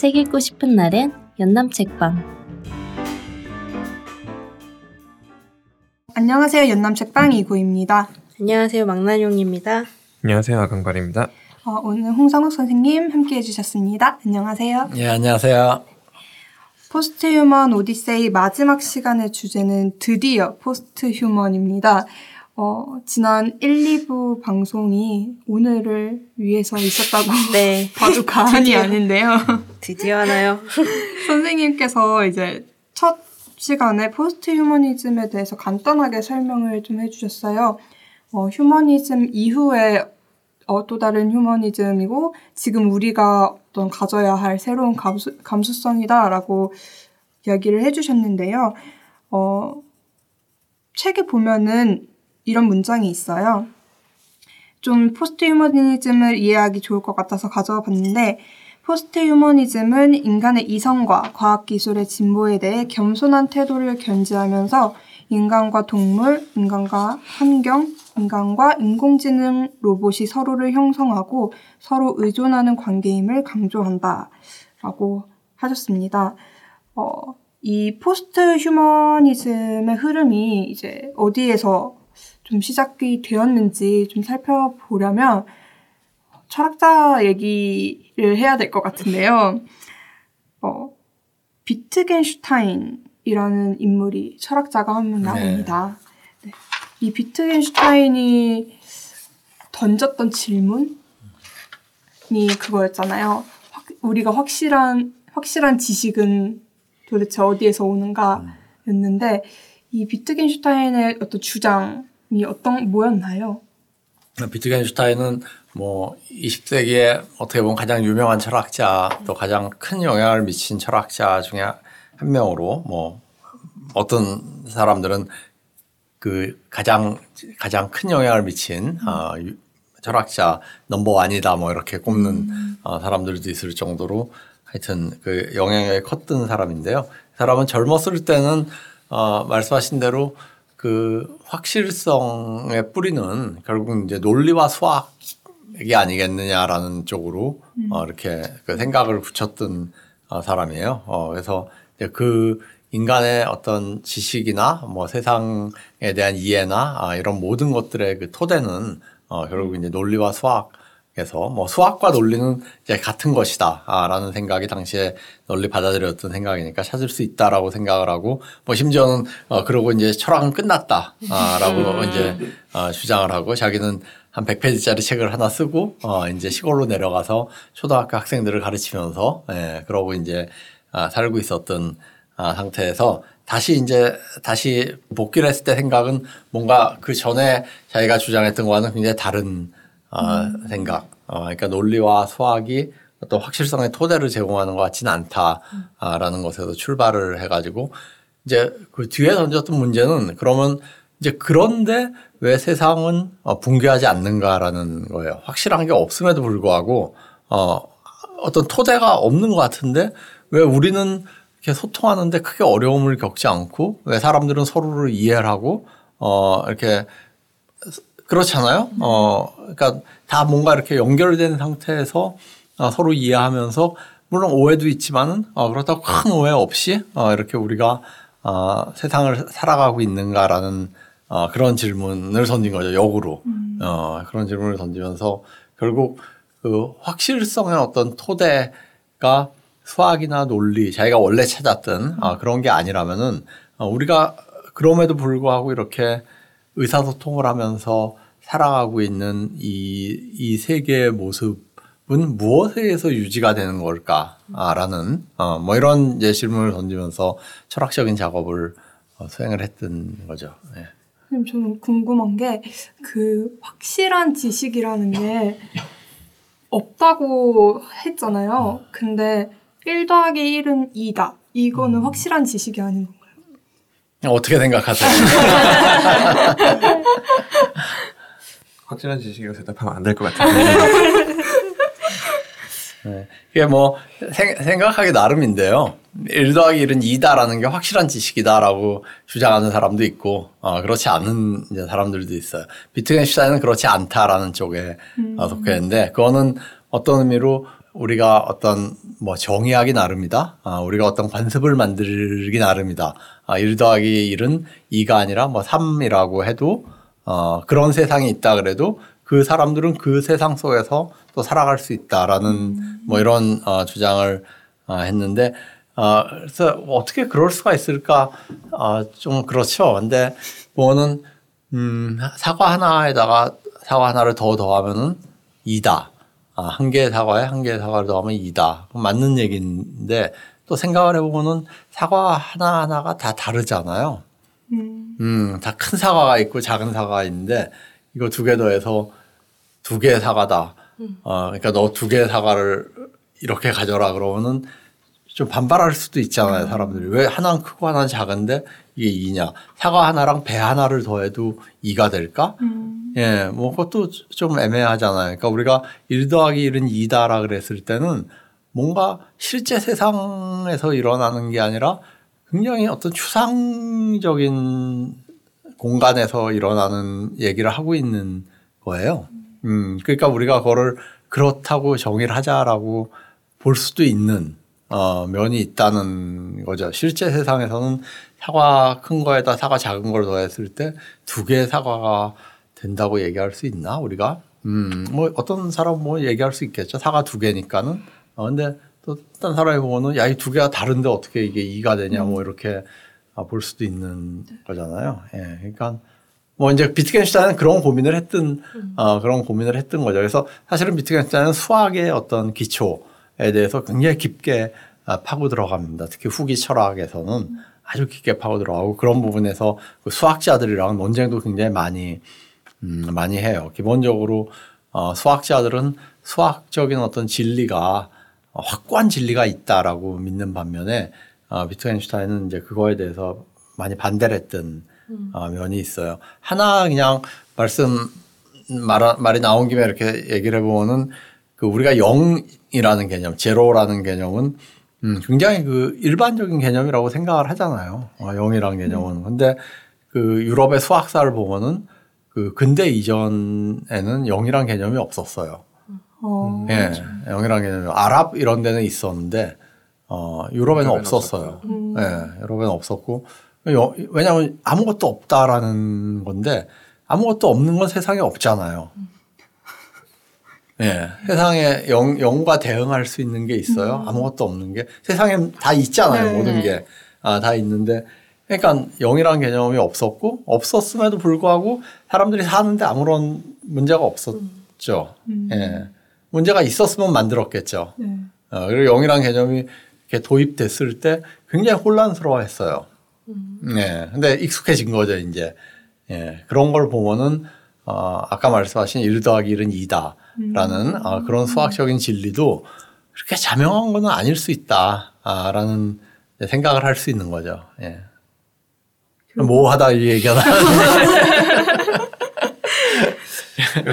책 읽고 싶은 날엔 연남 책방. 안녕하세요. 연남 책방 이구입니다. 안녕하세요. 망나뇽입니다. 안녕하세요. 아강발입니다. 어, 오늘 홍상욱 선생님 함께 해주셨습니다. 안녕하세요. 예, 안녕하세요. 포스트 휴먼 오디세이 마지막 시간의 주제는 드디어 포스트 휴먼입니다. 어, 지난 1, 2부 방송이 오늘을 위해서 있었다고 네. 봐도 과언이. 아닌데요. 드디어 하나요? 선생님께서 이제 첫 시간에 포스트 휴머니즘에 대해서 간단하게 설명을 좀 해주셨어요. 어, 휴머니즘 이후에 어, 또 다른 휴머니즘이고 지금 우리가 어떤 가져야 할 새로운 감수, 감수성이다라고 이야기를 해주셨는데요. 어, 책에 보면은 이런 문장이 있어요. 좀 포스트 휴머니즘을 이해하기 좋을 것 같아서 가져와 봤는데 포스트 휴머니즘은 인간의 이성과 과학기술의 진보에 대해 겸손한 태도를 견지하면서 인간과 동물, 인간과 환경, 인간과 인공지능 로봇이 서로를 형성하고 서로 의존하는 관계임을 강조한다. 라고 하셨습니다. 어, 이 포스트 휴머니즘의 흐름이 이제 어디에서 좀 시작이 되었는지 좀 살펴보려면 철학자 얘기를 해야 될 것 같은데요. 어, 비트겐슈타인이라는 인물이 철학자가 한명 나옵니다. 네. 이 비트겐슈타인이 던졌던 질문이 그거였잖아요. 확- 우리가 확실한 확실한 지식은 도대체 어디에서 오는가였는데 이 비트겐슈타인의 어떤 주장이 어떤 뭐였나요? 비트겐슈타인은 뭐 20세기에 어떻게 보면 가장 유명한 철학자 또 가장 큰 영향을 미친 철학자 중에 한 명으로 뭐 어떤 사람들은 그 가장 가장 큰 영향을 미친 어, 유- 철학자 넘버 원이다 뭐 이렇게 꼽는 어, 사람들도 있을 정도로 하여튼 그 영향이 컸던 사람인데요. 그 사람은 젊었을 때는 어, 말씀하신 대로 그 확실성의 뿌리는 결국 이제 논리와 수학이 아니겠느냐라는 쪽으로 어, 이렇게 그 생각을 붙였던 어, 사람이에요. 어, 그래서 이제 그 인간의 어떤 지식이나 뭐 세상에 대한 이해나 아, 이런 모든 것들의 그 토대는 어, 결국 이제 논리와 수학 에서 뭐 수학과 논리는 이제 같은 것이다라는 생각이 당시에 널리 받아들였던 생각이니까 찾을 수 있다라고 생각을 하고 뭐 심지어는 어, 그러고 이제 철학은 끝났다라고 이제 어, 주장을 하고 자기는 한 100페이지짜리 책을 하나 쓰고 어, 이제 시골로 내려가서 초등학교 학생들을 가르치면서 예, 그러고 이제 아, 살고 있었던 아, 상태에서 다시 이제 다시 복귀를 했을 때 생각은 뭔가 그 전에 자기가 주장했던 거와는 굉장히 다른 어, 생각. 어, 그러니까 논리와 수학이 어떤 확실성의 토대를 제공하는 것 같지는 않다라는 것에서 출발을 해가지고 이제 그 뒤에 던졌던 문제는 그러면 이제 그런데 왜 세상은 어, 붕괴하지 않는가라는 거예요. 확실한 게 없음에도 불구하고 어, 어떤 토대가 없는 것 같은데 왜 우리는 이렇게 소통하는데 크게 어려움을 겪지 않고 왜 사람들은 서로를 이해를 하고 어 이렇게 그렇잖아요. 어 그러니까 다 뭔가 이렇게 연결된 상태에서 어, 서로 이해하면서 물론 오해도 있지만은 어, 그렇다고 큰 오해 없이 어, 이렇게 우리가 어, 세상을 살아가고 있는가라는 어, 그런 질문을 던진 거죠. 역으로 어, 그런 질문을 던지면서 결국 그 확실성의 어떤 토대가 수학이나 논리, 자기가 원래 찾았던 아, 그런 게 아니라면은 어, 우리가 그럼에도 불구하고 이렇게 의사소통을 하면서 살아가고 있는 이, 이 세계의 모습은 무엇에 의해서 유지가 되는 걸까라는 어, 뭐 이런 이제 질문을 던지면서 철학적인 작업을 어, 수행을 했던 거죠. 예. 선생님, 저는 궁금한 게 그 확실한 지식이라는 게 없다고 했잖아요. 근데 1 더하기 1은 2다. 이거는 확실한 지식이 아닌 건가요? 어떻게 생각하세요? 확실한 지식으로 대답하면 안 될 것 같아요. 네. 이게 뭐 생, 생각하기 나름인데요. 1 더하기 1은 2다라는 게 확실한 지식이다라고 주장하는 사람도 있고 어, 그렇지 않은 이제 사람들도 있어요. 비트겐슈타인은 그렇지 않다라는 쪽에 어, 속해 있는데 그거는 어떤 의미로 우리가 어떤 뭐 정의하기 나름이다. 아, 우리가 어떤 관습을 만들기 나름이다. 아, 1 더하기 1은 2가 아니라 뭐 3이라고 해도 어, 그런 세상이 있다 그래도 그 사람들은 그 세상 속에서 또 살아갈 수 있다라는 뭐 이런 어, 주장을 어, 했는데 어, 그래서 어떻게 그럴 수가 있을까 어, 좀 그렇죠. 근데 뭐는 음, 사과 하나에다가 사과 하나를 더 더하면은 2다. 아, 한 개의 사과에 한 개의 사과를 더하면 2다. 맞는 얘기인데 또 생각을 해보면은 사과 하나하나가 다 다르잖아요. 음. 음, 다 큰 사과가 있고 작은 사과가 있는데 이거 두 개 더해서 두 개의 사과다. 어, 그러니까 너 두 개의 사과를 이렇게 가져라 그러면은 좀 반발할 수도 있잖아요, 사람들이. 왜 하나는 크고 하나는 작은데 이게 2냐. 사과 하나랑 배 하나를 더해도 2가 될까? 음. 예, 뭐 그것도 좀 애매하잖아요. 그러니까 우리가 1 더하기 1은 2다라 그랬을 때는 뭔가 실제 세상에서 일어나는 게 아니라 굉장히 어떤 추상적인 공간에서 일어나는 얘기를 하고 있는 거예요. 음, 그러니까 우리가 그거를 그렇다고 정의를 하자라고 볼 수도 있는 어, 면이 있다는 거죠. 실제 세상에서는 사과 큰 거에다 사과 작은 걸 더했을 때 두 개의 사과가 된다고 얘기할 수 있나 우리가? 음, 뭐 어떤 사람 뭐 얘기할 수 있겠죠. 사과 두 개니까는. 어, 근데 또 어떤 사람이 보면은 야 이 두 개가 다른데 어떻게 이게 이가 되냐 뭐 이렇게 아, 볼 수도 있는 거잖아요. 예, 그러니까 뭐 이제 비트겐슈타인은 그런 고민을 했던 어, 그런 고민을 했던 거죠. 그래서 사실은 비트겐슈타인은 수학의 어떤 기초에 대해서 굉장히 깊게 아, 파고 들어갑니다. 특히 후기 철학에서는 아주 깊게 파고 들어가고 그런 부분에서 그 수학자들이랑 논쟁도 굉장히 많이 음, 많이 해요. 기본적으로 어, 수학자들은 수학적인 어떤 진리가 어, 확고한 진리가 있다라고 믿는 반면에 어, 비트겐슈타인은 이제 그거에 대해서 많이 반대를 했던 어, 면이 있어요. 하나 그냥 말씀 말, 말이 나온 김에 이렇게 얘기를 해보면은 그 우리가 영이라는 개념, 제로라는 개념은 음, 굉장히 그 일반적인 개념이라고 생각을 하잖아요. 어, 영이라는 개념은. 근데 그 유럽의 수학사를 보면은 그 근대 이전에는 영이란 개념이 없었어요. 어. 예, 영이란 개념이 아랍 이런 데는 있었는데 어, 유럽에는 없었어요. 음. 예, 유럽에는 없었고 여- 왜냐하면 아무것도 없다라는 건데 아무것도 없는 건 세상에 없잖아요. 예, 세상에 영, 영과 대응할 수 있는 게 있어요. 아무것도 없는 게 세상에 다 있잖아요. 네. 모든 게 아, 다 있는데 그러니까 영이란 개념이 없었고 없었음에도 불구하고 사람들이 사는데 아무런 문제가 없었죠. 음. 예, 문제가 있었으면 만들었겠죠. 네. 어, 그리고 영이란 개념이 이렇게 도입됐을 때 굉장히 혼란스러워했어요. 네. 근데 익숙해진 거죠, 이제. 예. 그런 걸 보면은, 어, 아까 말씀하신 1 더하기 1은 2다. 라는 어, 그런 수학적인 진리도 그렇게 자명한 건 아닐 수 있다. 아, 라는 생각을 할 수 있는 거죠. 예. 뭐 하다 이 얘기가 나왔네.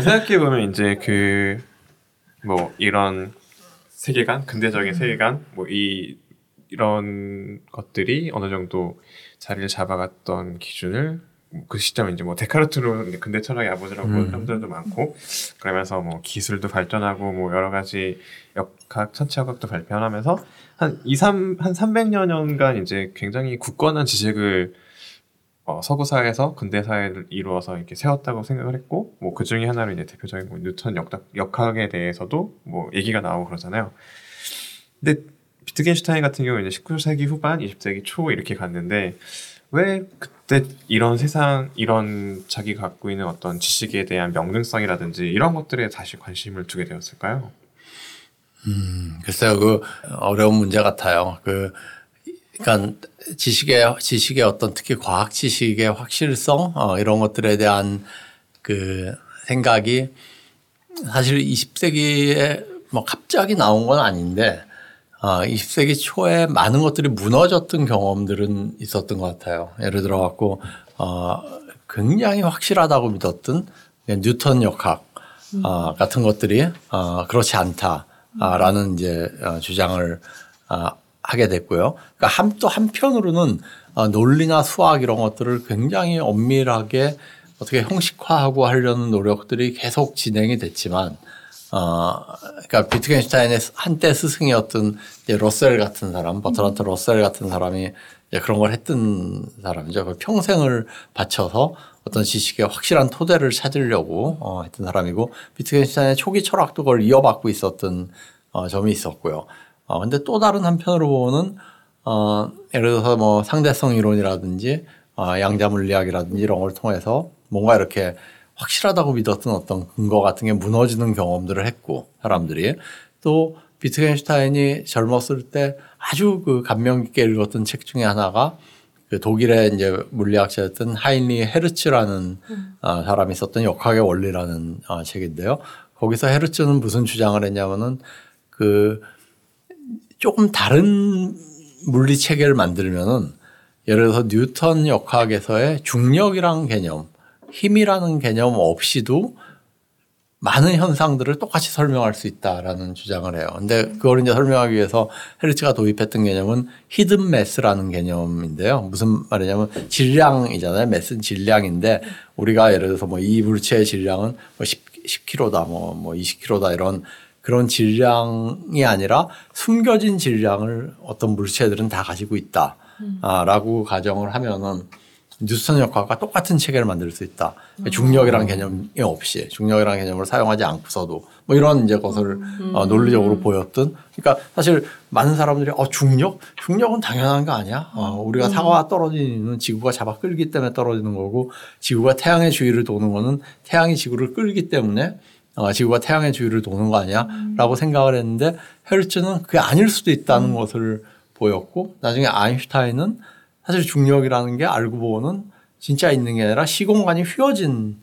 생각해 보면 이제 그 뭐 이런 세계관, 근대적인 세계관, 뭐 이 이런 것들이 어느 정도 자리를 잡아갔던 기준을 그 시점에 이제 뭐 데카르트로 근대 철학의 아버지라고 음. 사람들도 많고 그러면서 뭐 기술도 발전하고 뭐 여러 가지 역학, 천체역학도 발전하면서 한 2, 3, 한 300여 년간 이제 굉장히 굳건한 지식을 어, 서구 사회에서 근대 사회를 이루어서 이렇게 세웠다고 생각을 했고, 뭐 그 중에 하나로 이제 대표적인 뭐 뉴턴 역학, 역학에 대해서도 뭐 얘기가 나오고 그러잖아요. 근데 비트겐슈타인 같은 경우 이제 19세기 후반, 20세기 초 이렇게 갔는데 왜 그때 이런 세상, 이런 자기가 갖고 있는 어떤 지식에 대한 명등성이라든지 이런 것들에 다시 관심을 두게 되었을까요? 글쎄요, 그 어려운 문제 같아요. 그 그러니까 지식의 지식의 어떤 특히 과학 지식의 확실성 어, 이런 것들에 대한 그 생각이 사실 20세기에 뭐 갑자기 나온 건 아닌데 어, 20세기 초에 많은 것들이 무너졌던 경험들은 있었던 것 같아요. 예를 들어 갖고 어, 굉장히 확실하다고 믿었던 뉴턴 역학 어, 같은 것들이 어, 그렇지 않다라는 이제 어, 주장을 어, 하게 됐고요. 그러니까 한, 또 한편으로는 어, 논리나 수학 이런 것들을 굉장히 엄밀하게 어떻게 형식화하고 하려는 노력들이 계속 진행이 됐지만 어, 그러니까 비트겐슈타인의 한때 스승이었던 이제 러셀 같은 사람, 버트란트 러셀 같은 사람이 이제 그런 걸 했던 사람이죠. 그 평생을 바쳐서 어떤 지식의 확실한 토대를 찾으려고 어, 했던 사람이고 비트겐슈타인의 초기 철학도 그걸 이어받고 있었던 어, 점이 있었고요. 어, 근데 또 다른 한편으로 보면은 어, 예를 들어서 뭐 상대성 이론이라든지 어, 양자 물리학이라든지 이런 걸 통해서 뭔가 이렇게 확실하다고 믿었던 어떤 근거 같은 게 무너지는 경험들을 했고 사람들이 또 비트겐슈타인이 젊었을 때 아주 그 감명 깊게 읽었던 책 중에 하나가 그 독일의 이제 물리학자였던 하인리 헤르츠라는 어, 사람이 썼던 역학의 원리라는 어, 책인데요. 거기서 헤르츠는 무슨 주장을 했냐면은 그 조금 다른 물리 체계를 만들면은 예를 들어서 뉴턴 역학에서의 중력이란 개념, 힘이라는 개념 없이도 많은 현상들을 똑같이 설명할 수 있다라는 주장을 해요. 근데 그걸 이제 설명하기 위해서 헤르츠가 도입했던 개념은 히든 매스라는 개념인데요. 무슨 말이냐면 질량이잖아요. 매스는 질량인데 우리가 예를 들어서 뭐 이 물체의 질량은 뭐 10, 10kg다, 뭐, 뭐 20kg다 이런 그런 질량이 아니라 숨겨진 질량을 어떤 물체들은 다 가지고 있다. 아, 라고 가정을 하면은 뉴턴 역학과 똑같은 체계를 만들 수 있다. 중력이라는 개념이 없이 중력이라는 개념을 사용하지 않고서도 뭐 이런 이제 것을 어, 논리적으로 보였던. 그러니까 사실 많은 사람들이 어 중력 중력은 당연한 거 아니야? 어, 우리가 사과가 떨어지는 이유는 지구가 잡아 끌기 때문에 떨어지는 거고 지구가 태양의 주위를 도는 거는 태양이 지구를 끌기 때문에 어, 지구가 태양의 주위를 도는 거 아니야? 라고 생각을 했는데 헤르츠는 그게 아닐 수도 있다는 것을 보였고 나중에 아인슈타인은 사실 중력이라는 게 알고 보면 진짜 있는 게 아니라 시공간이 휘어진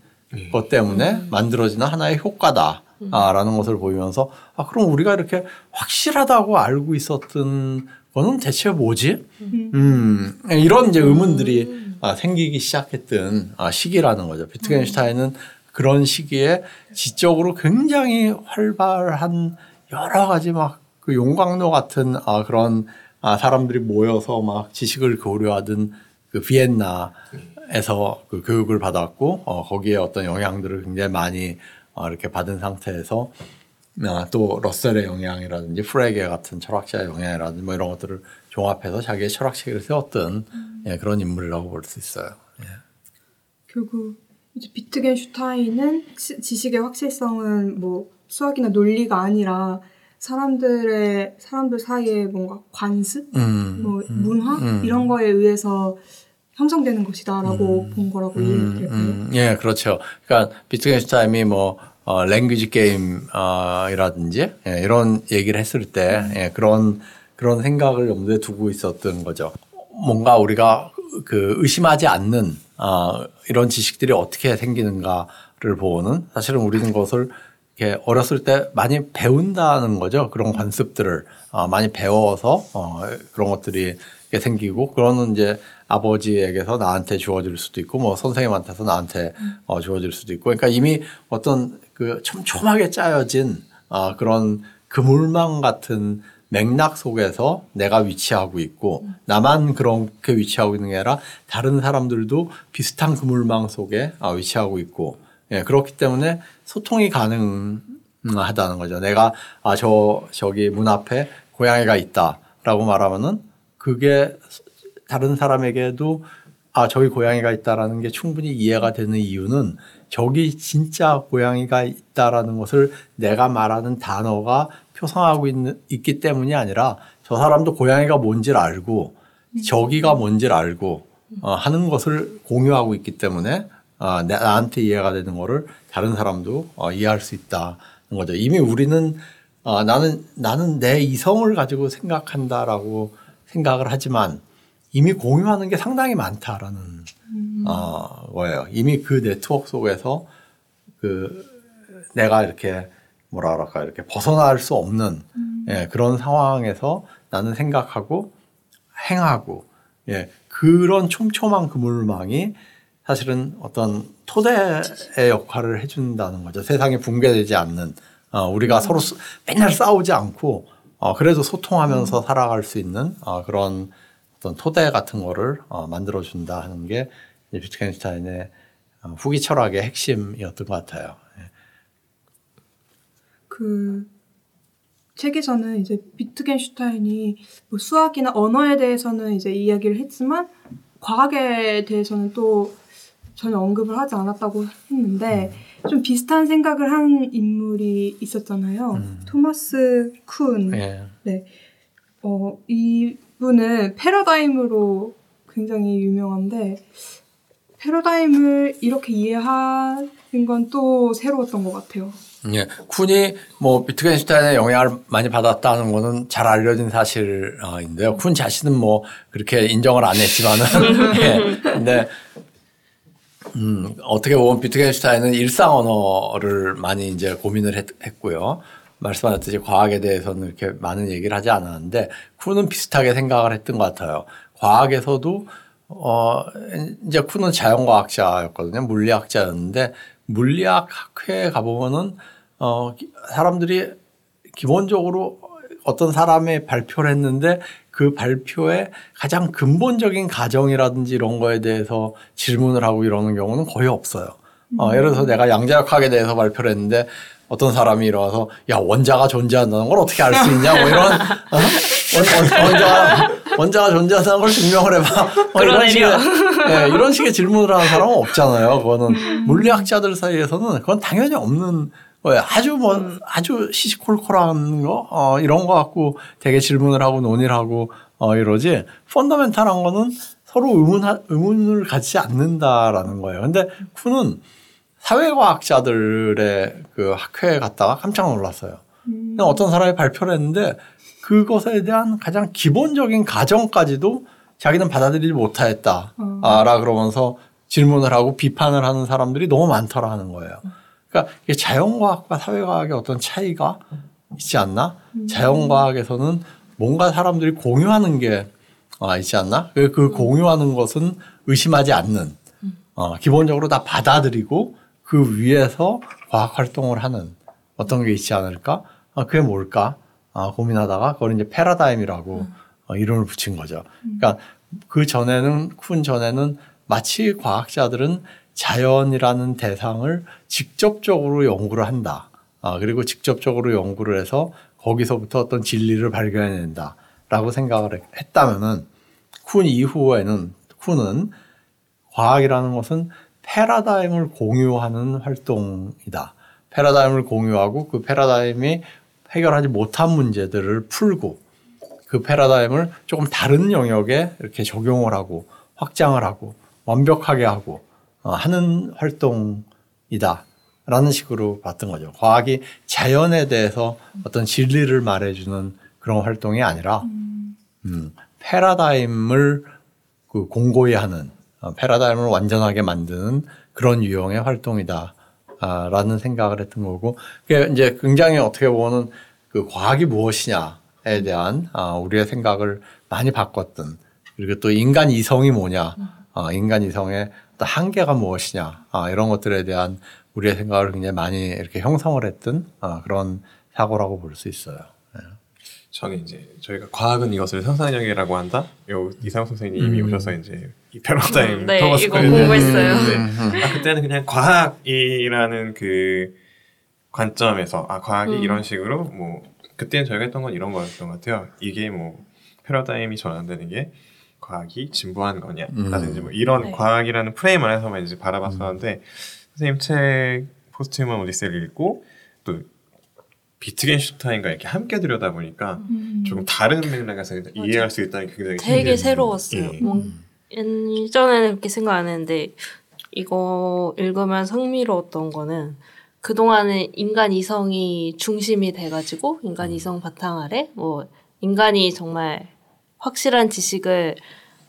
것 때문에 만들어지는 하나의 효과다 라는 것을 보이면서 아 그럼 우리가 이렇게 확실하다고 알고 있었던 거는 대체 뭐지? 음. 이런 이제 의문들이 아, 생기기 시작했던 아, 시기라는 거죠. 비트겐슈타인은 그런 시기에 지적으로 굉장히 활발한 여러 가지 막 그 용광로 같은 아, 그런 아, 사람들이 모여서 막 지식을 교류하던 그 비엔나에서 그 교육을 받았고 어, 거기에 어떤 영향들을 굉장히 많이 어, 이렇게 받은 상태에서 아, 또 러셀의 영향이라든지 프레게 같은 철학자의 영향이라든지 뭐 이런 것들을 종합해서 자기의 철학 체계를 세웠던 예, 그런 인물이라고 볼 수 있어요. 예. 결국 이제 비트겐슈타인은 시- 지식의 확실성은 뭐 수학이나 논리가 아니라 사람들의 사람들 사이에 뭔가 관습, 음, 뭐 음, 문화 음. 이런 거에 의해서 형성되는 것이다라고 본 거라고 이해될까요? 음, 예, 그렇죠. 그러니까 비트겐슈타인이 뭐 어, 랭귀지 게임이라든지 예, 이런 얘기를 했을 때 예, 그런 그런 생각을 염두에 두고 있었던 거죠. 뭔가 우리가 그 의심하지 않는 아, 이런 지식들이 어떻게 생기는가를 보는 사실은 우리는 그것을 이렇게 어렸을 때 많이 배운다는 거죠. 그런 관습들을 어, 많이 배워서 어, 그런 것들이 생기고 그거는 이제 아버지에게서 나한테 주어질 수도 있고 뭐 선생님한테서 나한테 어, 주어질 수도 있고 그러니까 이미 어떤 그 촘촘하게 짜여진 어, 그런 그물망 같은 맥락 속에서 내가 위치하고 있고 나만 그렇게 위치하고 있는 게 아니라 다른 사람들도 비슷한 그물망 속에 어, 위치하고 있고 예, 그렇기 때문에 소통이 가능하다는 거죠. 내가 아 저 저기 문 앞에 고양이가 있다라고 말하면은 그게 다른 사람에게도 아 저기 고양이가 있다라는 게 충분히 이해가 되는 이유는 저기 진짜 고양이가 있다라는 것을 내가 말하는 단어가 표상하고 있는, 있기 때문이 아니라 저 사람도 고양이가 뭔지를 알고 저기가 뭔지를 알고 어, 하는 것을 공유하고 있기 때문에 어, 나- 나한테 이해가 되는 거를 다른 사람도 어, 이해할 수 있다는 거죠. 이미 우리는 어, 나는 나는 내 이성을 가지고 생각한다라고 생각을 하지만 이미 공유하는 게 상당히 많다라는 어, 거예요. 이미 그 네트워크 속에서 그 내가 이렇게 뭐라 그럴까 이렇게 벗어날 수 없는 예, 그런 상황에서 나는 생각하고 행하고 예, 그런 촘촘한 그물망이 사실은 어떤 토대의 역할을 해준다는 거죠. 세상이 붕괴되지 않는 어, 우리가 서로 수- 맨날 싸우지 않고 어, 그래도 소통하면서 살아갈 수 있는 어, 그런 어떤 토대 같은 거를 어, 만들어준다 하는 게 비트겐슈타인의 어, 후기 철학의 핵심이었던 것 같아요. 예. 그 책에서는 이제 비트겐슈타인이 뭐 수학이나 언어에 대해서는 이제 이야기를 했지만 과학에 대해서는 또 전혀 언급을 하지 않았다고 했는데 좀 비슷한 생각을 한 인물이 있었잖아요. 음. 토마스 쿤. 예. 어, 이 분은 패러다임으로 굉장히 유명한데 패러다임을 이렇게 이해하는 건 또 새로웠던 것 같아요. 예. 쿤이 뭐 비트겐슈타인의 영향을 많이 받았다는 거는 잘 알려진 사실인데요. 쿤 자신은 뭐 그렇게 인정을 안 했지만은 예. 근데 음, 어떻게 보면 비트겐슈타인은 일상 언어를 많이 이제 고민을 했, 했고요. 말씀하셨듯이 과학에 대해서는 이렇게 많은 얘기를 하지 않았는데 쿤은 비슷하게 생각을 했던 것 같아요. 과학에서도 어 이제 쿤은 자연과학자였거든요. 물리학자였는데 물리학 학회에 가보면은 어 기- 사람들이 기본적으로 어떤 사람의 발표를 했는데 그 발표의 가장 근본적인 가정이라든지 이런 거에 대해서 질문을 하고 이러는 경우는 거의 없어요. 어, 예를 들어서 내가 양자역학에 대해서 발표를 했는데 어떤 사람이 일어나서 야 원자가 존재한다는 걸 어떻게 알 수 있냐 뭐 이런 어? 원, 원, 원자가 원자가 존재한다는 걸 증명을 해봐 뭐 이런 식의 예, 이런 식의 질문을 하는 사람은 없잖아요. 그거는 물리학자들 사이에서는 그건 당연히 없는 거예요. 아주 뭐 아주 시시콜콜한 거 어, 이런 거 갖고 되게 질문을 하고 논의를 하고 어, 이러지 펀더멘탈한 거는 서로 의문 의문을 갖지 않는다라는 거예요. 근데 쿤은 사회과학자들의 그 학회에 갔다가 깜짝 놀랐어요. 음. 어떤 사람이 발표를 했는데 그것에 대한 가장 기본적인 가정까지도 자기는 받아들이지 못하였다. 어. 라 그러면서 질문을 하고 비판을 하는 사람들이 너무 많더라 하는 거예요. 그러니까 이게 자연과학과 사회과학의 어떤 차이가 있지 않나? 자연과학에서는 뭔가 사람들이 공유하는 게 아, 있지 않나? 그, 그 공유하는 것은 의심하지 않는, 어, 기본적으로 다 받아들이고 그 위에서 과학 활동을 하는 어떤 게 있지 않을까? 아, 그게 뭘까? 아, 고민하다가 그걸 이제 패러다임이라고 어, 이름을 붙인 거죠. 그러니까 그 전에는 쿤 전에는 마치 과학자들은 자연이라는 대상을 직접적으로 연구를 한다. 아, 그리고 직접적으로 연구를 해서 거기서부터 어떤 진리를 발견해낸다. 라고 생각을 했- 했다면은 쿤 이후에는 쿤은 과학이라는 것은 패러다임을 공유하는 활동이다. 패러다임을 공유하고 그 패러다임이 해결하지 못한 문제들을 풀고 그 패러다임을 조금 다른 영역에 이렇게 적용을 하고 확장을 하고 완벽하게 하고 어, 하는 활동이다. 라는 식으로 봤던 거죠. 과학이 자연에 대해서 어떤 진리를 말해주는 그런 활동이 아니라, 음, 패러다임을 그 공고히 하는, 어, 패러다임을 완전하게 만드는 그런 유형의 활동이다. 아, 라는 생각을 했던 거고, 그게 이제 굉장히 어떻게 보면 그 과학이 무엇이냐에 대한 아, 우리의 생각을 많이 바꿨던, 그리고 또 인간 이성이 뭐냐, 아, 인간 이성의 어떤 한계가 무엇이냐, 아, 이런 것들에 대한 우리의 생각을 굉장히 많이 이렇게 형성을 했던 아, 그런 사고라고 볼 수 있어요. 저는 이제 저희가 과학은 이것을 상상력이라고 한다. 요 이상호 선생님이 음. 오셔서 이제 이 패러다임 음, 네, 이거 공부했어요. 네. 아, 그때는 그냥 과학이라는 그 관점에서 아 과학이 음. 이런 식으로 뭐 그때는 저희가 했던 건 이런 거였던 것 같아요. 이게 뭐 패러다임이 전환되는 게 과학이 진보한 거냐, 음. 라든지 뭐 이런 네. 과학이라는 프레임 안에서만 이제 바라봤었는데 선생님 책 포스트휴먼 오디세이를 읽고 또 비트겐슈타인과 이렇게 함께 들여다 보니까 음. 조금 다른 맥락에서 이해할 수 있다는 게 굉장히 되게. 새로웠어요. 예. 뭐, 예전에는 그렇게 생각 안 했는데 이거 읽으면 흥미로웠던 거는 그동안은 인간 이성이 중심이 돼가지고 인간 이성 바탕 아래 뭐 인간이 정말 확실한 지식을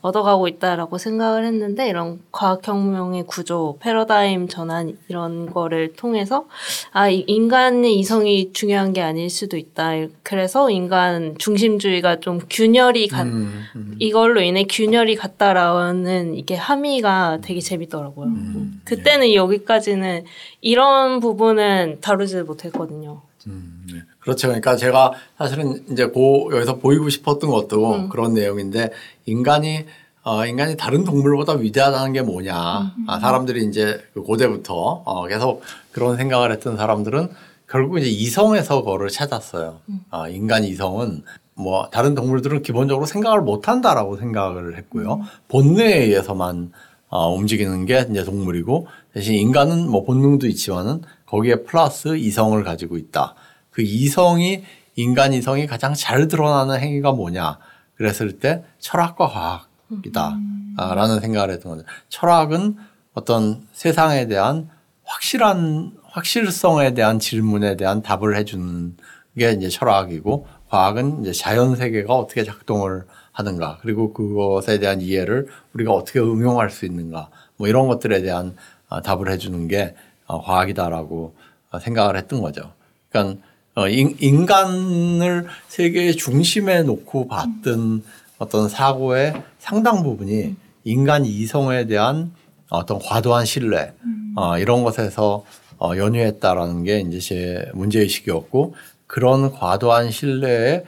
얻어가고 있다라고 생각을 했는데 이런 과학혁명의 구조, 패러다임 전환 이런 거를 통해서 아 이- 인간의 이성이 중요한 게 아닐 수도 있다. 그래서 인간 중심주의가 좀 균열이 가, 음, 음. 이걸로 인해 균열이 갔다라는 이게 함의가 되게 재밌더라고요. 음. 그때는 여기까지는 이런 부분은 다루지 못했거든요. 음, 네. 그렇죠. 그러니까 제가 사실은 이제 고 여기서 보이고 싶었던 것도 음. 그런 내용인데 인간이 어, 인간이 다른 동물보다 위대하다는 게 뭐냐. 아, 사람들이 이제 그 고대부터 어, 계속 그런 생각을 했던 사람들은 결국 이제 이성에서 그거를 찾았어요. 아, 인간 이성은 뭐 다른 동물들은 기본적으로 생각을 못 한다라고 생각을 했고요. 본능에 의해서만 어, 움직이는 게 이제 동물이고 대신 인간은 뭐 본능도 있지만은 거기에 플러스 이성을 가지고 있다. 그 이성이 인간 이성이 가장 잘 드러나는 행위가 뭐냐? 그랬을 때 철학과 과학이다. 아, 라는 생각을 했던 거죠. 철학은 어떤 세상에 대한 확실한 확실성에 대한 질문에 대한 답을 해주는 게 이제 철학이고 과학은 이제 자연 세계가 어떻게 작동을 하는가 그리고 그것에 대한 이해를 우리가 어떻게 응용할 수 있는가 뭐 이런 것들에 대한 어, 답을 해주는 게 어, 과학이다라고 어, 생각을 했던 거죠. 그러니까 어, 인, 인간을 세계의 중심에 놓고 봤던 어떤 사고의 상당 부분이 인간 이성에 대한 어떤 과도한 신뢰 어, 이런 것에서 어, 연유했다라는 게 이제 제 문제의식이었고 그런 과도한 신뢰에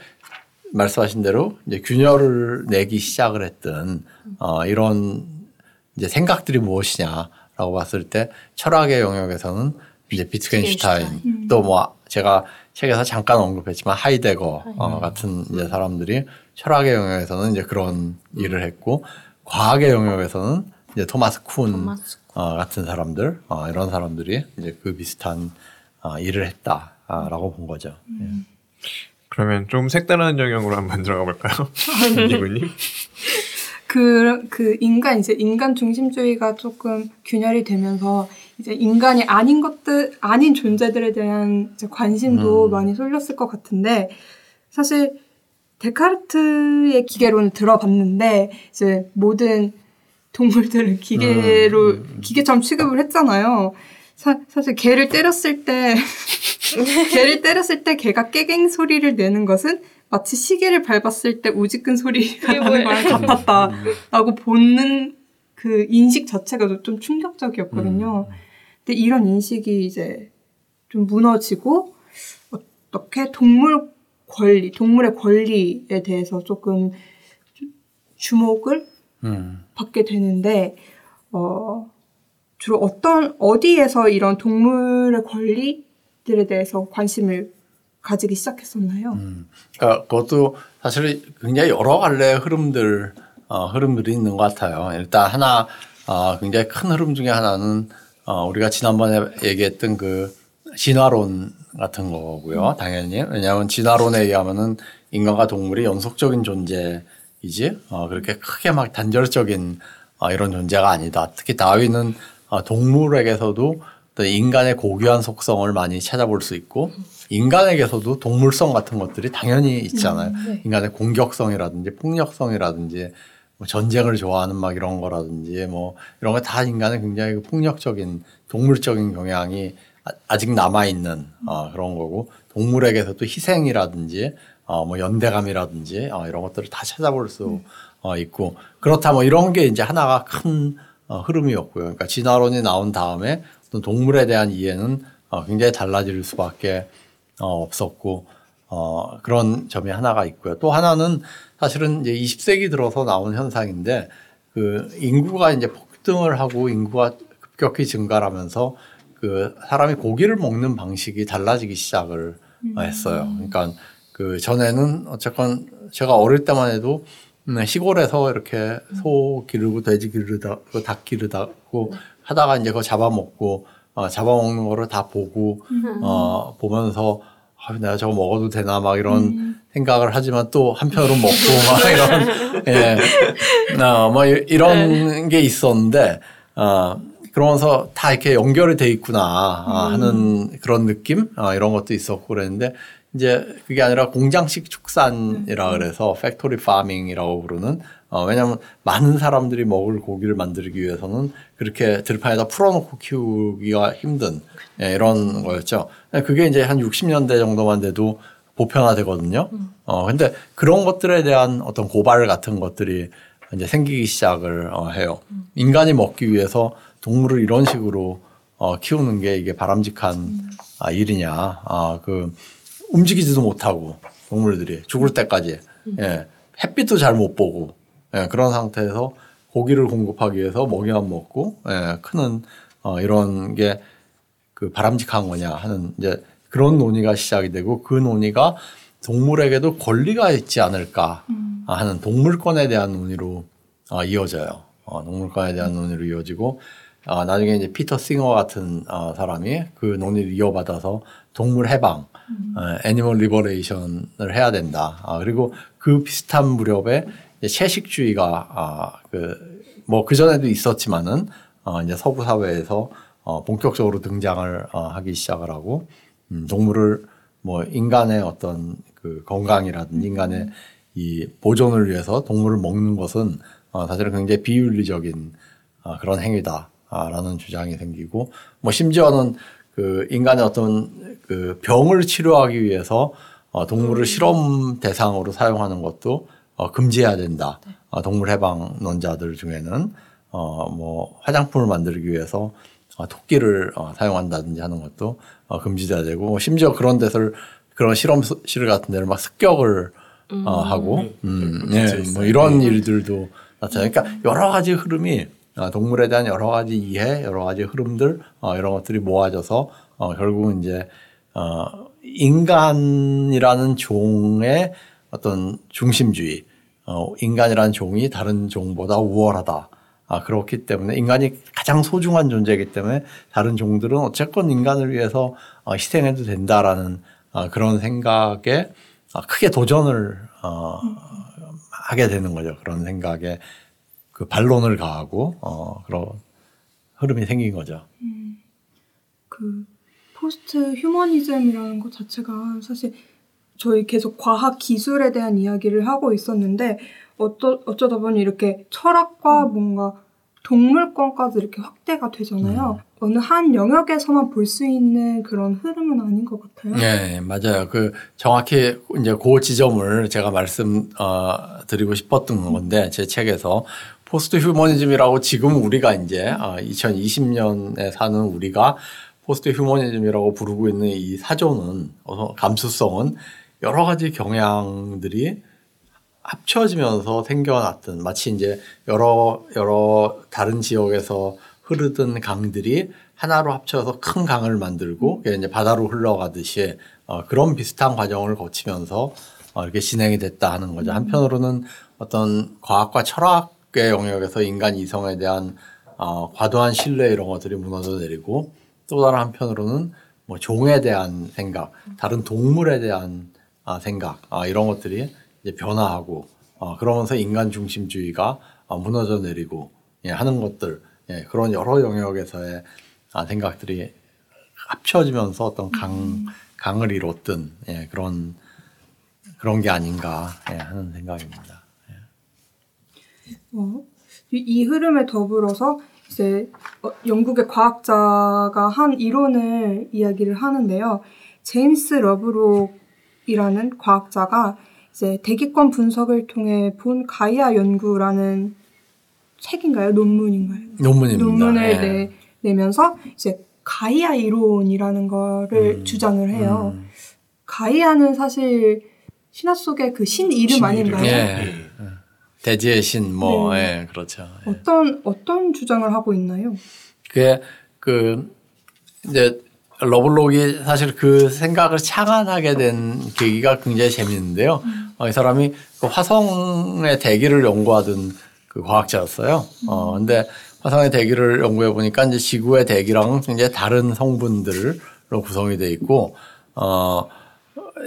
말씀하신 대로 이제 균열을 내기 시작을 했던 어, 이런 이제 생각들이 무엇이냐라고 봤을 때 철학의 영역에서는 이제 비트겐슈타인. 또뭐 제가 책에서 잠깐 언급했지만 하이데거 어, 같은 이제 사람들이 철학의 영역에서는 이제 그런 일을 했고 과학의 영역에서는 이제 토마스 쿤 토마스 어, 같은 사람들 어, 이런 사람들이 이제 그 비슷한 어, 일을 했다라고 본 거죠. 예. 그러면 좀 색다른 영역으로 한번 들어가 볼까요? 이구님. 그, 그 인간, 이제 인간 중심주의가 조금 균열이 되면서 이제 인간이 아닌 것들, 아닌 존재들에 대한 이제 관심도 음. 많이 쏠렸을 것 같은데 사실 데카르트의 기계론을 들어봤는데 이제 모든 동물들을 기계로, 음, 기계처럼 취급을 했잖아요. 사, 사실 개를 때렸을 때, 개를 때렸을 때 개가 깨갱 소리를 내는 것은 마치 시계를 밟았을 때 우지끈 소리가 나는? 거랑 같았다라고 보는 그 인식 자체가 좀 충격적이었거든요. 근데 이런 인식이 이제 좀 무너지고 어떻게 동물 권리, 동물의 권리에 대해서 조금 주- 주목을 음. 받게 되는데 어, 주로 어떤 어디에서 이런 동물의 권리들에 대해서 관심을 가지기 시작했었나요? 음. 그러니까 그것도 사실 굉장히 여러 갈래의 흐름들 어, 흐름들이 있는 것 같아요. 일단 하나 어, 굉장히 큰 흐름 중에 하나는 어, 우리가 지난번에 얘기했던 그 진화론 같은 거고요. 당연히 왜냐하면 진화론에 의하면은 인간과 동물이 연속적인 존재이지 어, 그렇게 크게 막 단절적인 어, 이런 존재가 아니다. 특히 다윈은 어, 동물에게서도 또 인간의 고귀한 속성을 많이 찾아볼 수 있고 인간에게서도 동물성 같은 것들이 당연히 있잖아요. 인간의 공격성이라든지 폭력성이라든지 뭐 전쟁을 좋아하는 막 이런 거라든지 뭐 이런 거 다 인간의 굉장히 그 폭력적인 동물적인 경향이 아- 아직 남아 있는 어, 그런 거고 동물에게서도 희생이라든지 어, 뭐 연대감이라든지 어, 이런 것들을 다 찾아볼 수 어, 있고 그렇다 뭐 이런 게 이제 하나가 큰 어, 흐름이었고요. 그러니까 진화론이 나온 다음에 어떤 동물에 대한 이해는 어, 굉장히 달라질 수밖에 어, 없었고 어, 그런 점이 하나가 있고요. 또 하나는 사실은 이제 20세기 들어서 나온 현상인데 그 인구가 이제 폭등을 하고 인구가 급격히 증가하면서 그 사람이 고기를 먹는 방식이 달라지기 시작을 했어요. 그러니까 그 전에는 어쨌건 제가 어릴 때만 해도 음, 시골에서 이렇게 소 기르고 돼지 기르다 그닭 기르다고 하다가 이제 그거 잡아먹고 어, 잡아먹는 거를 다 보고 어, 보면서 아, 내가 저거 먹어도 되나? 막 이런 생각을 하지만 또 한편으로 먹고 막 이런. 예, 어, 뭐 이- 이런 게 있었는데 어, 그러면서 다 이렇게 연결이 돼 있구나 아, 하는 그런 느낌? 어, 이런 것도 있었고 그랬는데 이제 그게 아니라 공장식 축산이라 그래서 factory farming이라고 부르는 어, 왜냐하면 많은 사람들이 먹을 고기를 만들기 위해서는 그렇게 들판에다 풀어놓고 키우기가 힘든 예, 이런 거였죠. 그게 이제 한 60년대 정도만 돼도 보편화되거든요. 어, 근데 그런 것들에 대한 어떤 고발 같은 것들이 이제 생기기 시작을 어, 해요. 인간이 먹기 위해서 동물을 이런 식으로 어, 키우는 게 이게 바람직한 아, 일이냐. 아, 그 움직이지도 못하고 동물들이 죽을 때까지 예, 햇빛도 잘 못 보고 예, 그런 상태에서 고기를 공급하기 위해서 먹이만 먹고 예, 크는 어, 이런 게 그 바람직한 거냐 하는 이제 그런 논의가 시작이 되고 그 논의가 동물에게도 권리가 있지 않을까 음. 하는 동물권에 대한 논의로 어, 이어져요. 어, 동물권에 대한 논의로 이어지고 어, 나중에 이제 피터 싱어 같은 어, 사람이 그 논의를 이어받아서 동물 해방, 어, animal liberation을 해야 된다. 아, 그리고 그 비슷한 무렵에 채식주의가 아, 그뭐 그 전에도 있었지만은 어, 이제 서구 사회에서 어, 본격적으로 등장을 어, 하기 시작을 하고 음, 동물을 뭐 인간의 어떤 그 건강이라든지 인간의 이 보존을 위해서 동물을 먹는 것은 어, 사실은 굉장히 비윤리적인 어, 그런 행위다라는 주장이 생기고 뭐 심지어는 그 인간의 어떤 그 병을 치료하기 위해서 어, 동물을 실험 대상으로 사용하는 것도 어, 금지해야 된다. 어, 동물 해방론자들 중에는 어, 뭐 화장품을 만들기 위해서 어, 토끼를 어, 사용한다든지 하는 것도 어, 금지돼야 되고 뭐 심지어 그런 데서 그런 실험실 같은 데를 막 습격을 어, 하고. 음, 예, 뭐 이런 일들도 나타나요. 그러니까 여러 가지 흐름이 어, 동물에 대한 여러 가지 이해, 여러 가지 흐름들 어, 이런 것들이 모아져서 어, 결국은 이제 어, 인간이라는 종의 어떤 중심주의, 어, 인간이라는 종이 다른 종보다 우월하다. 아, 그렇기 때문에 인간이 가장 소중한 존재이기 때문에 다른 종들은 어쨌건 인간을 위해서 어, 희생해도 된다라는 어, 그런 생각에 어, 크게 도전을 어, 하게 되는 거죠. 그런 생각에 그 반론을 가하고 어, 그런 흐름이 생긴 거죠. 그 포스트 휴머니즘이라는 것 자체가 사실 저희 계속 과학 기술에 대한 이야기를 하고 있었는데 어떠, 어쩌다 보니 이렇게 철학과 뭔가 동물권까지 이렇게 확대가 되잖아요. 어느 한 영역에서만 볼 수 있는 그런 흐름은 아닌 것 같아요. 네, 맞아요. 그 정확히 이제 그 지점을 제가 말씀 어, 드리고 싶었던 건데 제 책에서 포스트 휴머니즘이라고 지금 우리가 이제 어, 2020년에 사는 우리가 포스트 휴머니즘이라고 부르고 있는 이 사조는 어, 감수성은 여러 가지 경향들이 합쳐지면서 생겨났던 마치 이제 여러 여러 다른 지역에서 흐르던 강들이 하나로 합쳐서 큰 강을 만들고 그게 이제 바다로 흘러가듯이 어, 그런 비슷한 과정을 거치면서 어, 이렇게 진행이 됐다 하는 거죠. 한편으로는 어떤 과학과 철학의 영역에서 인간 이성에 대한 어, 과도한 신뢰 이런 것들이 무너져 내리고 또 다른 한편으로는 뭐 종에 대한 생각, 다른 동물에 대한 아, 생각 아, 이런 것들이 이제 변화하고 어, 그러면서 인간 중심주의가 어, 무너져 내리고 예, 하는 것들 예, 그런 여러 영역에서의 아, 생각들이 합쳐지면서 어떤 강 강을 이뤘던 예, 그런 그런 게 아닌가 예, 하는 생각입니다. 어, 이, 이 흐름에 더불어서 이제 어, 영국의 과학자가 한 이론을 이야기를 하는데요. 제임스 러브록 이라는 과학자가 이제 대기권 분석을 통해 본 가이아 연구라는 책인가요? 논문인가요? 논문입니다. 논문을 예. 내, 내면서 이제 가이아 이론이라는 거를 음, 주장을 해요. 음. 가이아는 사실 신화 속의 그 신 이름 신 아닌가요? 이름. 예. 대지의 신, 뭐, 네. 예, 그렇죠. 예. 어떤 어떤 주장을 하고 있나요? 그게 그 이제 러블록이 사실 그 생각을 창안하게 된 계기가 굉장히 재밌는데요. 어, 이 사람이 그 화성의 대기를 연구하던 그 과학자였어요. 어, 근데 화성의 대기를 연구해 보니까 이제 지구의 대기랑 굉장히 다른 성분들로 구성이 돼 있고, 어,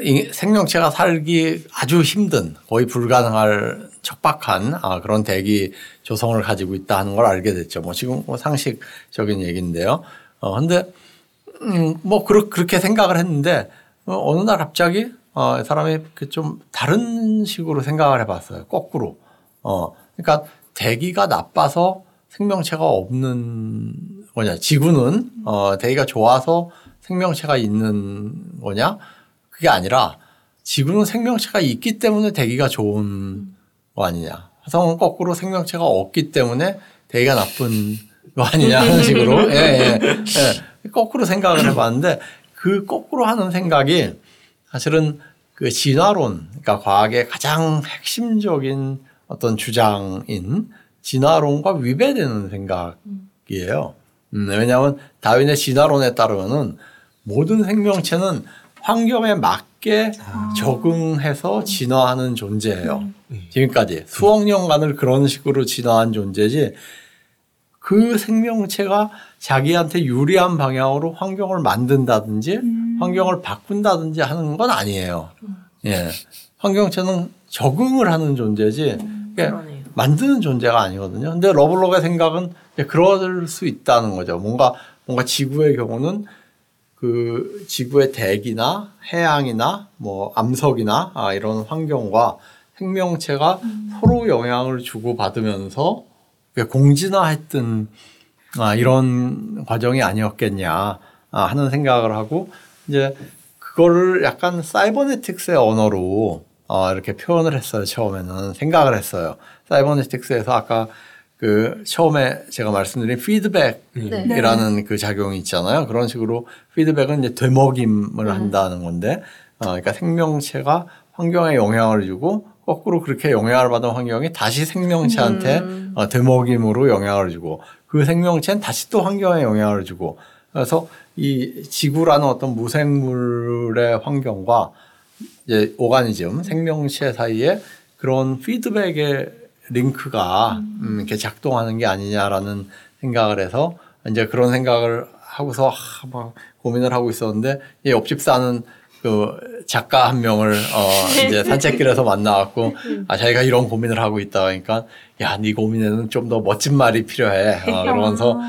이 생명체가 살기 아주 힘든 거의 불가능할 척박한 아, 그런 대기 조성을 가지고 있다 하는 걸 알게 됐죠. 뭐 지금 뭐 상식적인 얘기인데요. 어 근데 음, 뭐 그렇, 그렇게 생각을 했는데 어, 어느 날 갑자기 어, 이 사람이 그좀 다른 식으로 생각을 해봤어요. 거꾸로. 어 그러니까 대기가 나빠서 생명체가 없는 거냐? 지구는 어 대기가 좋아서 생명체가 있는 거냐? 그게 아니라 지구는 생명체가 있기 때문에 대기가 좋은 거 아니냐. 화성은 거꾸로 생명체가 없기 때문에 대기가 나쁜 거 아니냐 하는 식으로 예, 예, 예. 거꾸로 생각을 해봤는데 그 거꾸로 하는 생각이 사실은 그 진화론, 그러니까 과학의 가장 핵심적인 어떤 주장인 진화론과 위배되는 생각이에요. 음, 왜냐하면 다윈의 진화론에 따르면은 모든 생명체는 환경에 맞게 적응해서 진화하는 존재예요. 지금까지 수억 년간을 그런 식으로 진화한 존재지 그 생명체가 자기한테 유리한 방향으로 환경을 만든다든지 환경을 바꾼다든지 하는 건 아니에요. 예. 환경체는 적응을 하는 존재지 그게 그러네요. 만드는 존재가 아니거든요. 근데 러블록의 생각은 그럴 수 있다는 거죠. 뭔가 뭔가 지구의 경우는 그 지구의 대기나 해양이나 뭐 암석이나 아, 이런 환경과 생명체가 서로 영향을 주고 받으면서 공진화했던 아, 이런 과정이 아니었겠냐 아, 하는 생각을 하고 이제 그거를 약간 사이버네틱스의 언어로 어, 이렇게 표현을 했어요. 처음에는 생각을 했어요. 사이버네틱스에서 아까 그 처음에 제가 말씀드린 피드백이라는 그 작용이 있잖아요. 그런 식으로 피드백은 이제 되먹임을 한다는 건데, 어, 그러니까 생명체가 환경에 영향을 주고 거꾸로 그렇게 영향을 받은 환경이 다시 생명체한테 어, 되먹임으로 영향을 주고 그 생명체는 다시 또 환경에 영향을 주고 그래서 이 지구라는 어떤 무생물의 환경과 이제 오가니즘 생명체 사이에 그런 피드백의 링크가 음, 이렇게 작동하는 게 아니냐라는 생각을 해서 이제 그런 생각을 하고서 하, 막 고민을 하고 있었는데 이 옆집 사는 그 작가 한 명을 어 이제 산책길에서 만나갖고 아 자기가 이런 고민을 하고 있다. 그러니까 야네 고민에는 좀 더 멋진 말이 필요해. 어, 그러면서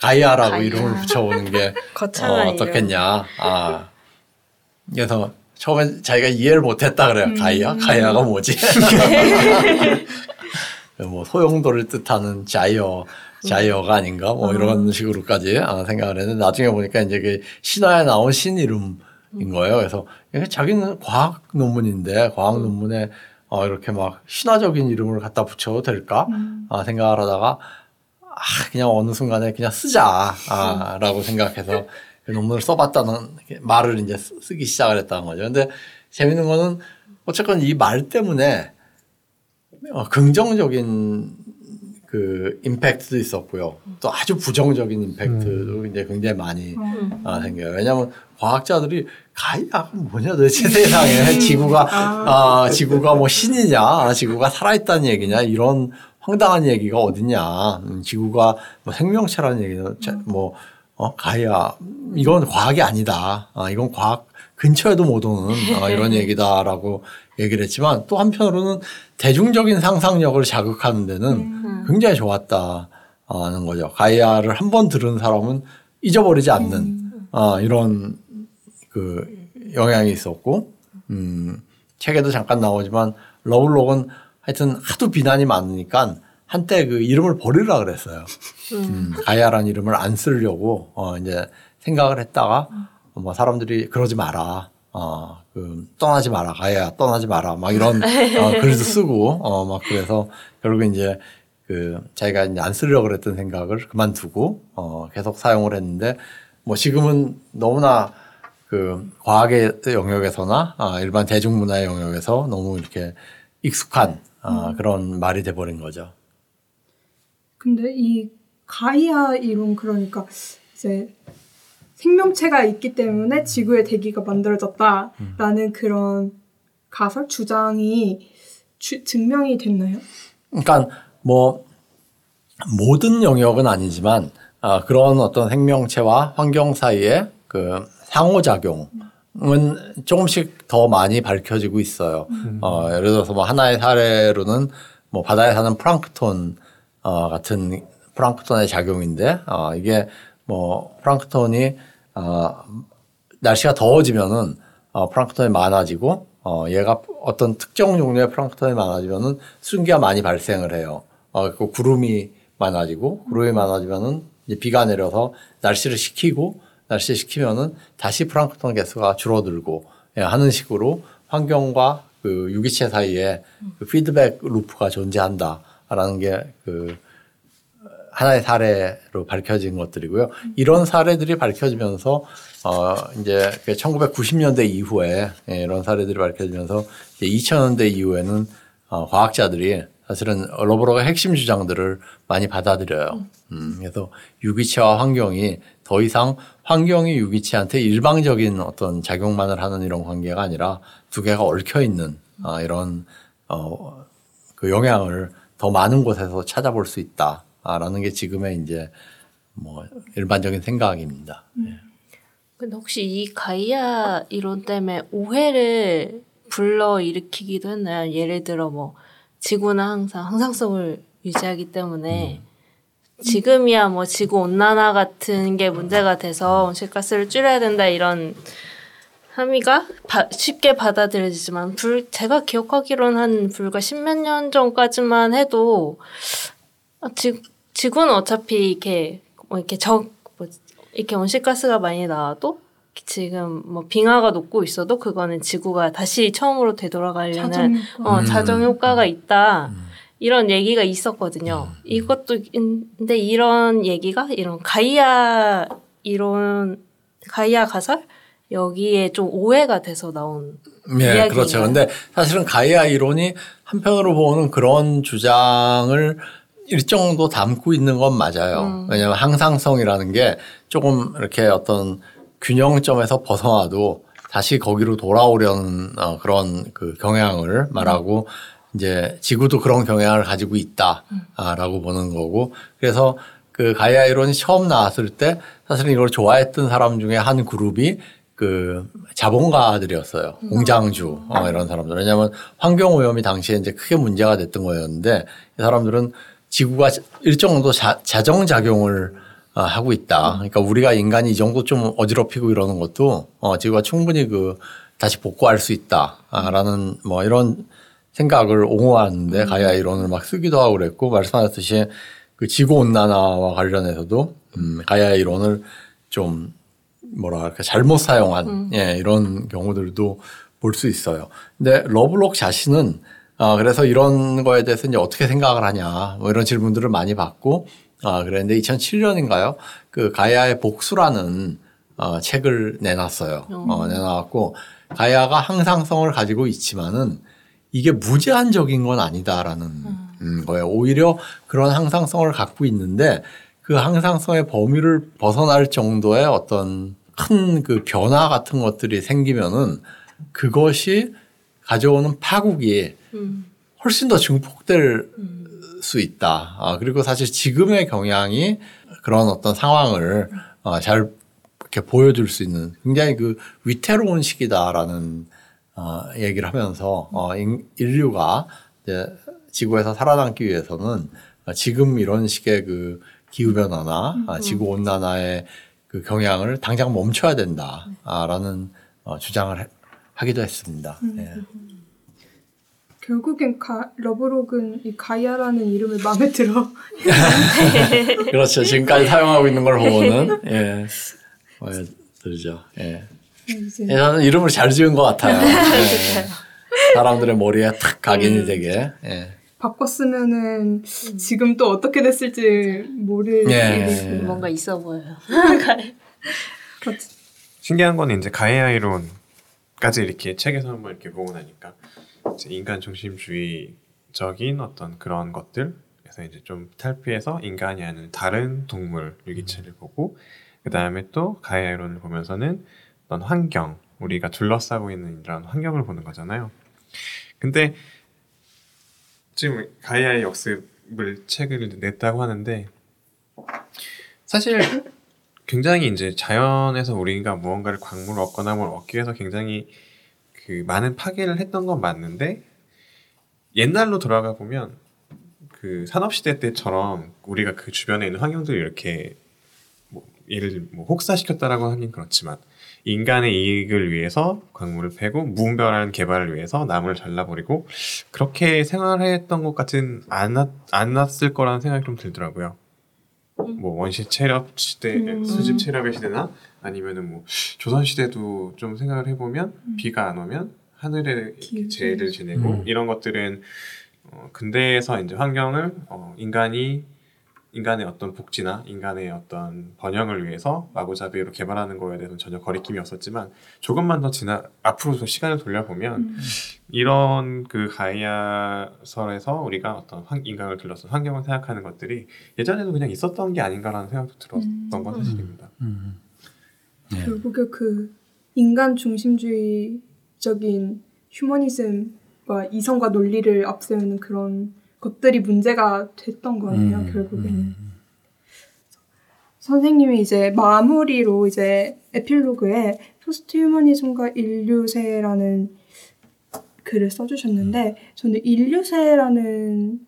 가이아라고 가이아. 이름을 붙여보는 게 어. 어떻겠냐. 아. 그래서 처음에 자기가 이해를 못했다 그래요. 가이아 가이아가 뭐지? 뭐 소용돌이를 뜻하는 자이어 자이어가 아닌가? 뭐 이런 식으로까지 아, 생각을 했는데 나중에 보니까 이제 그 신화에 나온 신 이름 인 거예요. 그래서 자기는 과학 논문인데 과학 논문에 어, 이렇게 막 신화적인 이름을 갖다 붙여도 될까 아, 생각을 하다가 아, 그냥 어느 순간에 그냥 쓰자 아, 라고 생각해서 그 논문을 써봤다는 말을 이제 쓰- 쓰기 시작을 했다는 거죠. 근데 재밌는 거는 어쨌건 이 말 때문에 어, 긍정적인 그 임팩트도 있었고요. 또 아주 부정적인 임팩트도 이제 굉장히 많이 아, 생겨요. 왜냐하면 과학자들이 가이아가 뭐냐 도대체 세상에? 지구가 아, 지구가 뭐 신이냐, 아, 지구가 살아있다는 얘기냐? 이런 황당한 얘기가 어딨냐. 음, 지구가 뭐 생명체라는 얘기는 자- 뭐 어, 가이아 이건 과학이 아니다. 아, 이건 과학 근처에도 못 오는 아, 이런 얘기다라고 얘기를 했지만 또 한편으로는 대중적인 상상력을 자극하는 데는 굉장히 좋았다는 거죠. 가이아를 한 번 들은 사람은 잊어버리지 않는 아, 이런 그 영향이 있었고, 음, 책에도 잠깐 나오지만 러블록은 하여튼 하도 비난이 많으니까 한때 그 이름을 버리라 그랬어요. 음, 가야라는 이름을 안 쓰려고 어, 이제 생각을 했다가 뭐 사람들이 그러지 마라. 어, 그 떠나지 마라. 가야 떠나지 마라. 막 이런 어, 글도 쓰고 어, 막 그래서 결국 이제 그 자기가 이제 안 쓰려고 그랬던 생각을 그만두고 어, 계속 사용을 했는데 뭐 지금은 너무나 그 과학의 영역에서나 아, 일반 대중문화의 영역에서 너무 이렇게 익숙한 아, 그런 말이 돼버린 거죠. 근데 이 가이아 이론 그러니까 이제 생명체가 있기 때문에 지구의 대기가 만들어졌다라는 그런 가설 주장이 주- 증명이 됐나요? 그러니까 뭐 모든 영역은 아니지만 아, 그런 어떤 생명체와 환경 사이의 그 상호작용은 조금씩 더 많이 밝혀지고 있어요. 어, 예를 들어서 뭐 하나의 사례로는 뭐 바다에 사는 플랑크톤 어, 같은 플랑크톤의 작용인데 어, 이게 뭐 플랑크톤이 어, 날씨가 더워지면은 어, 플랑크톤이 많아지고 어, 얘가 어떤 특정 종류의 플랑크톤이 많아지면은 수증기가 많이 발생을 해요. 어, 그 구름이 많아지고 구름이 많아지면은 이제 비가 내려서 날씨를 식히고 날씨 식히면은 다시 플랑크톤 개수가 줄어들고 예, 하는 식으로 환경과 그 유기체 사이에 그 피드백 루프가 존재한다라는 게그 하나의 사례로 밝혀진 것들이고요. 이런 사례들이 밝혀지면서 어 이제 1990년대 이후에 예, 이런 사례들이 밝혀지면서 이제 2000년대 이후에는 어 과학자들이 사실은 러브로가 핵심 주장들을 많이 받아들여요. 음, 그래서 유기체와 환경이 더더 이상 환경이 유기체한테 일방적인 어떤 작용만을 하는 이런 관계가 아니라 두 개가 얽혀 있는 아, 이런 어, 그 영향을 더 많은 곳에서 찾아볼 수 있다 라는 게 지금의 이제 뭐 일반적인 생각입니다. 예. 근데 혹시 이 가이아 이론 때문에 오해를 불러 일으키기도 했나요? 예를 들어 뭐 지구는 항상 항상성을 유지하기 때문에 지금이야 뭐 지구 온난화 같은 게 문제가 돼서 온실가스를 줄여야 된다 이런 함의가 바- 쉽게 받아들여지지만 불 제가 기억하기로는 한 불과 십몇 년 전까지만 해도 아, 지, 지구는 어차피 이렇게 뭐 이렇게 적 뭐, 이렇게 온실가스가 많이 나와도 지금 뭐 빙하가 녹고 있어도 그거는 지구가 다시 처음으로 되돌아가려는 자전거. 어, 음. 자정 효과가 있다. 이런 얘기가 있었거든요. 이것도 근데 이런 얘기가 이런 가이아 이론 가이아 가설 여기에 좀 오해가 돼서 나온 예, 이야기인가요? 그렇죠. 근데 사실은 가이아 이론이 한편으로 보면 그런 주장을 일정 정도 담고 있는 건 맞아요. 음. 왜냐하면 항상성이라는 게 조금 이렇게 어떤 균형점에서 벗어나도 다시 거기로 돌아오려는 어, 그런 그 경향을 말하고 이제 지구도 그런 경향을 가지고 있다라고 보는 거고 그래서 그 가이아 이론이 처음 나왔을 때 사실은 이걸 좋아했던 사람 중에 한 그룹이 그 자본가들이었어요. 공장주 어, 이런 사람들. 왜냐하면 환경 오염이 당시에 이제 크게 문제가 됐던 거였는데 이 사람들은 지구가 일정 정도 자, 자정 작용을 어, 하고 있다. 그러니까 우리가 인간이 이 정도 좀 어지럽히고 이러는 것도 어, 지구가 충분히 그 다시 복구할 수 있다라는 뭐 이런 생각을 옹호하는데 가야 이론을 막 쓰기도 하고 그랬고 말씀하셨듯이 그 지구 온난화와 관련해서도 음, 가야 이론을 좀 뭐랄까 잘못 사용한 예, 이런 경우들도 볼 수 있어요. 근데 러블록 자신은 아 그래서 이런 거에 대해서 이제 어떻게 생각을 하냐 뭐 이런 질문들을 많이 받고 아 그랬는데 2007년인가요? 그 가야의 복수라는 어, 책을 내놨어요. 어, 내놔갖고 가야가 항상성을 가지고 있지만은 이게 무제한적인 건 아니다라는 음, 거예요. 오히려 그런 항상성을 갖고 있는데 그 항상성의 범위를 벗어날 정도의 어떤 큰 그 변화 같은 것들이 생기면은 그것이 가져오는 파국이 음. 훨씬 더 증폭될 수 있다. 아, 그리고 사실 지금의 경향이 그런 어떤 상황을 어, 잘 이렇게 보여줄 수 있는 굉장히 그 위태로운 시기다라는 어, 얘기를 하면서 어, 인- 인류가 이제 지구에서 살아남기 위해서는 어, 지금 이런 식의 그 기후 변화나 아, 지구 온난화의 그 경향을 당장 멈춰야 된다라는 어, 주장을 해- 하기도 했습니다. 예. 결국엔 가, 러브록은 이 가이아라는 이름을 마음에 들어. 그렇죠. 지금까지 사용하고 있는 걸 보면은 예, 마음에 들죠. 예. 이제 예, 저는 이름을 잘 지은 것 같아요. 예. 사람들의 머리에 탁 각인이 되게. 예. 바꿨으면은 지금 또 어떻게 됐을지 모를 예. 일이고. 뭔가 있어 보여요. 그렇지. 신기한 거는 이제 가해아 이론까지 이렇게 책에서 한번 이렇게 보고 나니까 인간 중심주의적인 어떤 그런 것들 그래서 이제 좀 탈피해서 인간이 아닌 다른 동물 유기체를 보고 그 다음에 또 가해아 이론을 보면서는 어떤 환경 우리가 둘러싸고 있는 이런 환경을 보는 거잖아요. 근데 지금 가해아의 역습을 책을 냈다고 하는데 사실 굉장히 이제 자연에서 우리가 무언가를 광물을 얻거나 뭘 얻기 위해서 굉장히 그 많은 파괴를 했던 건 맞는데 옛날로 돌아가 보면 그 산업 시대 때처럼 우리가 그 주변에 있는 환경들을 이렇게 뭐 예를 들면 뭐 혹사시켰다라고 하긴 그렇지만 인간의 이익을 위해서 광물을 패고 무분별한 개발을 위해서 나무를 잘라버리고 그렇게 생활했던 것 같은 안, 났, 안 났을 거라는 생각이 좀 들더라고요. 뭐 원시 체력 시대, 음. 수집 체력의 시대나 아니면은 뭐 조선 시대도 좀 생각을 해보면 비가 안 오면 하늘에 재해를 지내고 음. 이런 것들은 어, 근대에서 이제 환경을 어, 인간이 인간의 어떤 복지나 인간의 어떤 번영을 위해서 마구잡이로 개발하는 거에 대해서는 전혀 거리낌이 없었지만 조금만 더 지나 앞으로 좀 시간을 돌려보면 음. 이런 그 가이아설에서 우리가 어떤 환- 인간을 둘러싼 환경을 생각하는 것들이 예전에도 그냥 있었던 게 아닌가라는 생각도 들었던 건 사실입니다. 음. 네. 결국에 그 인간 중심주의적인 휴머니즘과 이성과 논리를 앞세우는 그런 것들이 문제가 됐던 거예요. 음, 결국에는. 음. 선생님이 이제 마무리로 이제 에필로그에 포스트 휴머니즘과 인류세라는 글을 써주셨는데 저는 인류세라는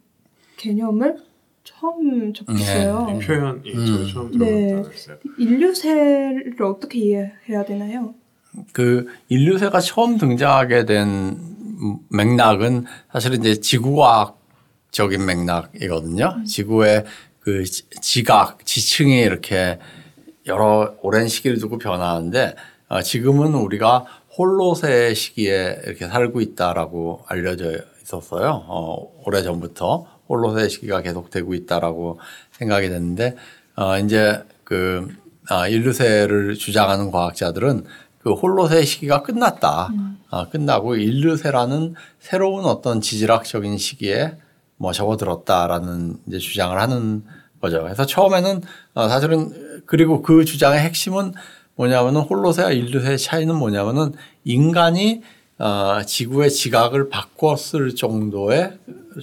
개념을 처음 접했어요. 네. 이 표현이 음. 저도 처음 네. 들어본 단어였어요. 인류세를 어떻게 이해해야 되나요? 그 인류세가 처음 등장하게 된 맥락은 사실은 이제 지구과학적인 맥락이거든요. 지구의 그 지- 지각, 지층이 이렇게 여러 오랜 시기를 두고 변하는데 어, 지금은 우리가 홀로세 시기에 이렇게 살고 있다라고 알려져 있었어요. 어, 오래 전부터 홀로세 시기가 계속되고 있다라고 생각이 됐는데 어, 이제 그 아, 인류세를 주장하는 과학자들은 그 홀로세 시기가 끝났다. 아, 끝나고 인류세라는 새로운 어떤 지질학적인 시기에 뭐 접어들었다라는 이제 주장을 하는 거죠. 그래서 처음에는 어, 사실은 그리고 그 주장의 핵심은 뭐냐면은 홀로세와 인류세의 차이는 뭐냐면은 인간이 어, 지구의 지각을 바꿨을 정도의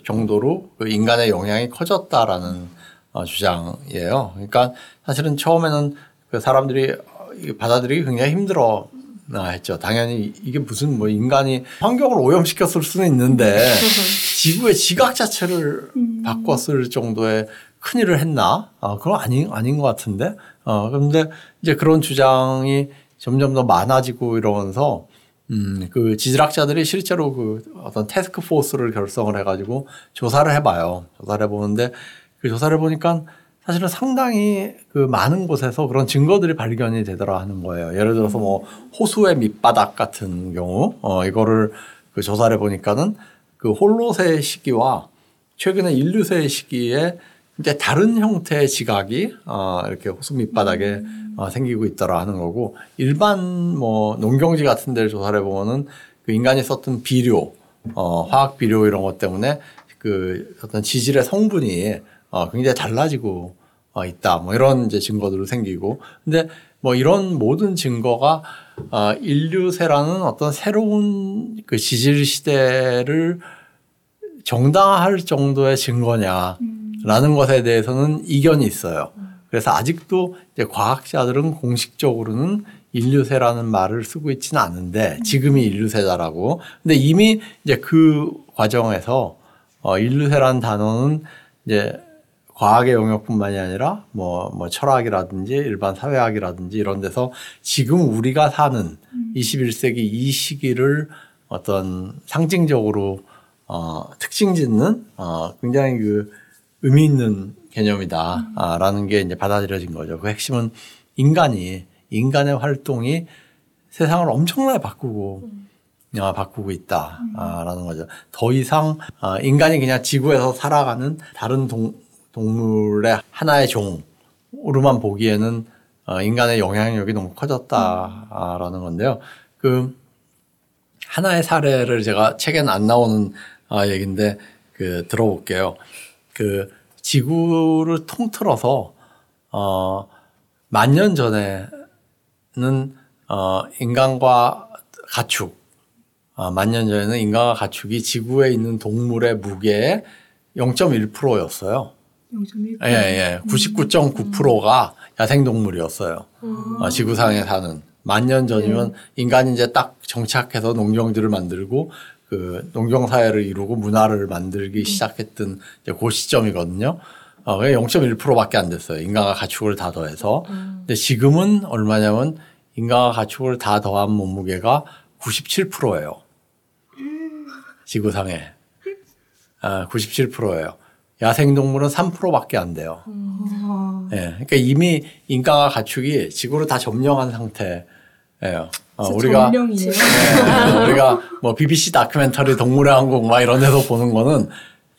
정도로 그 인간의 영향이 커졌다라는 어, 주장이에요. 그러니까 사실은 처음에는 그 사람들이 어, 받아들이기 굉장히 힘들어 했죠. 당연히 이게 무슨 뭐 인간이 환경을 오염시켰을 수는 있는데 지구의 지각 자체를 바꿨을 정도의 큰 일을 했나? 아, 그건 아닌, 아닌 것 같은데. 어, 그런데 이제 그런 주장이 점점 더 많아지고 이러면서 음, 그 지질학자들이 실제로 그 어떤 테스크 포스를 결성을 해가지고 조사를 해봐요. 조사를 해보는데 그 조사를 보니까 사실은 상당히 그 많은 곳에서 그런 증거들이 발견이 되더라 하는 거예요. 예를 들어서 뭐 호수의 밑바닥 같은 경우, 어, 이거를 그 조사를 해보니까는 그 홀로세 시기와 최근에 인류세 시기에 이제 다른 형태의 지각이 어, 이렇게 호수 밑바닥에 어, 생기고 있더라 하는 거고 일반 뭐 농경지 같은 데를 조사를 해보면은 그 인간이 썼던 비료, 어, 화학 비료 이런 것 때문에 그 어떤 지질의 성분이 어, 굉장히 달라지고 어, 있다. 뭐 이런 이제 증거들도 생기고. 근데 뭐 이런 모든 증거가 어, 인류세라는 어떤 새로운 그 지질 시대를 정당화할 정도의 증거냐 라는 것에 대해서는 이견이 있어요. 그래서 아직도 이제 과학자들은 공식적으로는 인류세라는 말을 쓰고 있지는 않은데 지금이 인류세다라고. 근데 이미 이제 그 과정에서 어, 인류세라는 단어는 이제 과학의 영역뿐만이 아니라 뭐, 뭐 철학이라든지 일반 사회학이라든지 이런 데서 지금 우리가 사는 21세기 이 시기를 어떤 상징적으로 어, 특징 짓는 어, 굉장히 그 의미 있는 개념이다라는 게 이제 받아들여진 거죠. 그 핵심은 인간이 인간의 활동이 세상을 엄청나게 바꾸고 아, 바꾸고 있다라는 거죠. 더 이상 아, 인간이 그냥 지구에서 살아가는 다른 동, 동물의 하나의 종으로만 보기에는 어, 인간의 영향력이 너무 커졌다라는 건데요. 그 하나의 사례를 제가 책엔 안 나오는 아, 얘기인데 그 들어볼게요. 그 지구를 통틀어서 어, 만 년 전에는 어, 인간과 가축, 어, 만년 전에는 인간과 가축이 지구에 있는 동물의 무게의 0.1%였어요. 0.1%. 예, 예. 99.9%가 야생동물이었어요. 어, 지구상에 사는. 만년 전이면 인간이 이제 딱 정착해서 농경지를 만들고 그 농경 사회를 이루고 문화를 만들기 시작했던 이제 그 시점이거든요. 어, 그게 0.1%밖에 안 됐어요. 인간과 가축을 다 더해서. 근데 지금은 얼마냐면 인간과 가축을 다 더한 몸무게가 97%예요. 지구상에. 아, 97%예요. 야생동물은 3%밖에 안 돼요. 아, 예. 그러니까 이미 인간과 가축이 지구를 다 점령한 상태 예요. 어, 우리가. 네, 우리가 뭐 BBC 다큐멘터리 동물의 왕국 막 이런 데서 보는 거는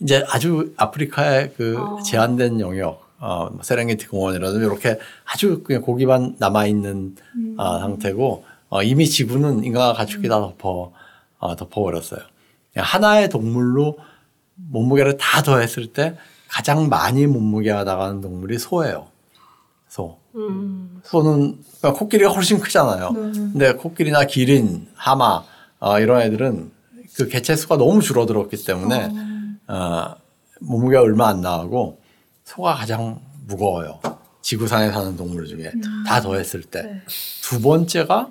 이제 아주 아프리카의 그 어. 제한된 영역, 어, 뭐 세렝게티 공원이라든지 이렇게 아주 그냥 고기만 남아 있는 어, 상태고 어, 이미 지구는 인간과 가축이 다 덮어 어, 덮어버렸어요. 하나의 동물로 몸무게를 다 더했을 때 가장 많이 몸무게가 나가는 동물이 소예요. 소. 음. 소는 그러니까 코끼리가 훨씬 크잖아요. 네. 근데 코끼리나 기린, 하마 어, 이런 애들은 그 개체 수가 너무 줄어들었기 때문에 어, 몸무게가 얼마 안 나가고 소가 가장 무거워요. 지구상에 사는 동물 중에 다 더했을 때 네. 두 번째가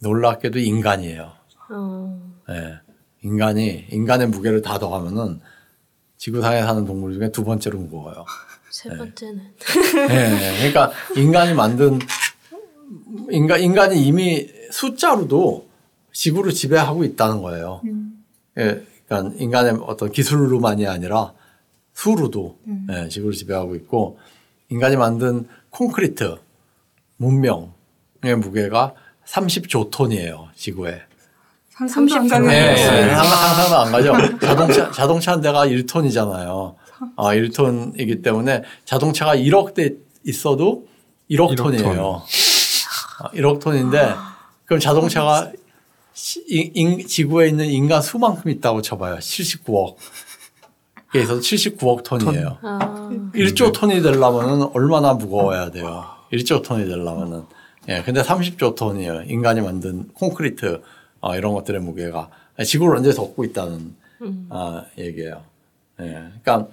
놀랍게도 인간이에요. 어. 예. 인간이 인간의 무게를 다 더하면은 지구상에 사는 동물 중에 두 번째로 무거워요. 세 번째는 예, 그러니까 인간이 만든 인간 인간이 이미 숫자로도 지구를 지배하고 있다는 거예요. 예, 그러니까 인간의 어떤 기술로만이 아니라 수로도 예, 지구를 지배하고 있고 인간이 만든 콘크리트 문명의 무게가 30조 톤이에요 지구에. 상상도 안30 가는 예, 네. 예, 상상- 상상도 안 가죠. 자동차 자동차 한 대가 1톤이잖아요. 아, 1톤이기 때문에 자동차가 1억 대 있어도 1억, 1억 톤이에요. 아, 1억 톤인데 그럼 자동차가 시- 인- 인- 지구에 있는 인간 수만큼 있다고 쳐봐요. 79억. 그래서 79억 톤이에요. 아. 1조 톤이 되려면은 얼마나 무거워야 돼요. 1조 톤이 되려면은. 예, 근데 30조 톤이에요. 인간이 만든 콘크리트, 어, 이런 것들의 무게가. 지구를 언제 덮고 있다는, 음. 아, 얘기예요. 예. 그러니까,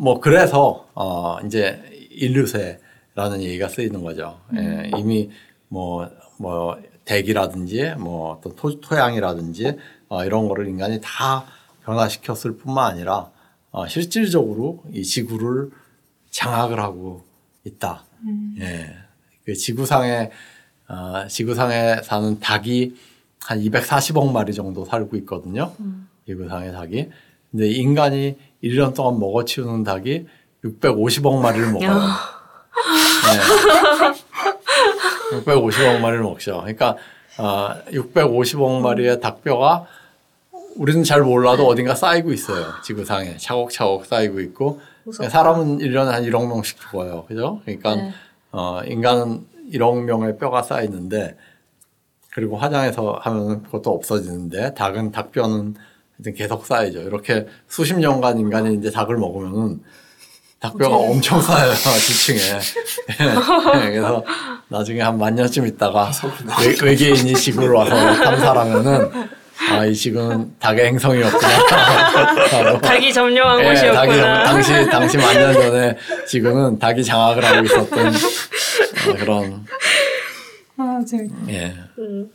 뭐, 그래서, 어, 이제 인류세라는 얘기가 쓰이는 거죠. 예, 이미 뭐, 뭐, 대기라든지, 뭐, 어떤 토, 토양이라든지, 어, 이런 거를 인간이 다 변화시켰을 뿐만 아니라, 어, 실질적으로 이 지구를 장악을 하고 있다. 예. 그 지구상에, 어, 지구상에 사는 닭이 한 240억 마리 정도 살고 있거든요. 지구상의 닭이. 근데 인간이 1년 동안 먹어치우는 닭이 650억 마리를 먹어요. 네. 650억 마리를 먹죠. 그러니까 어, 650억 마리의 닭뼈가 우리는 잘 몰라도 어딘가 쌓이고 있어요. 지구상에 차곡차곡 쌓이고 있고 무섭다. 사람은 1년에 한 1억 명씩 죽어요. 그죠? 그러니까 네. 어, 인간은 1억 명의 뼈가 쌓이는데 그리고 화장해서 하면 그것도 없어지는데 닭은 닭뼈는 하여튼 계속 쌓이죠. 이렇게 수십 년간 인간이 이제 닭을 먹으면은 닭뼈가 엄청 쌓여요 지층에. 예, 그래서 나중에 한 만 년쯤 있다가 외, 외계인이 지구를 와서 탐사하면은 아 이 지구는 닭의 행성이었구나. 닭이 점령한 예, 닭이 곳이었구나. 당시 당시 만 년 전에 지구는 닭이 장악을 하고 있었던 어, 그런 아, 제 예. 음.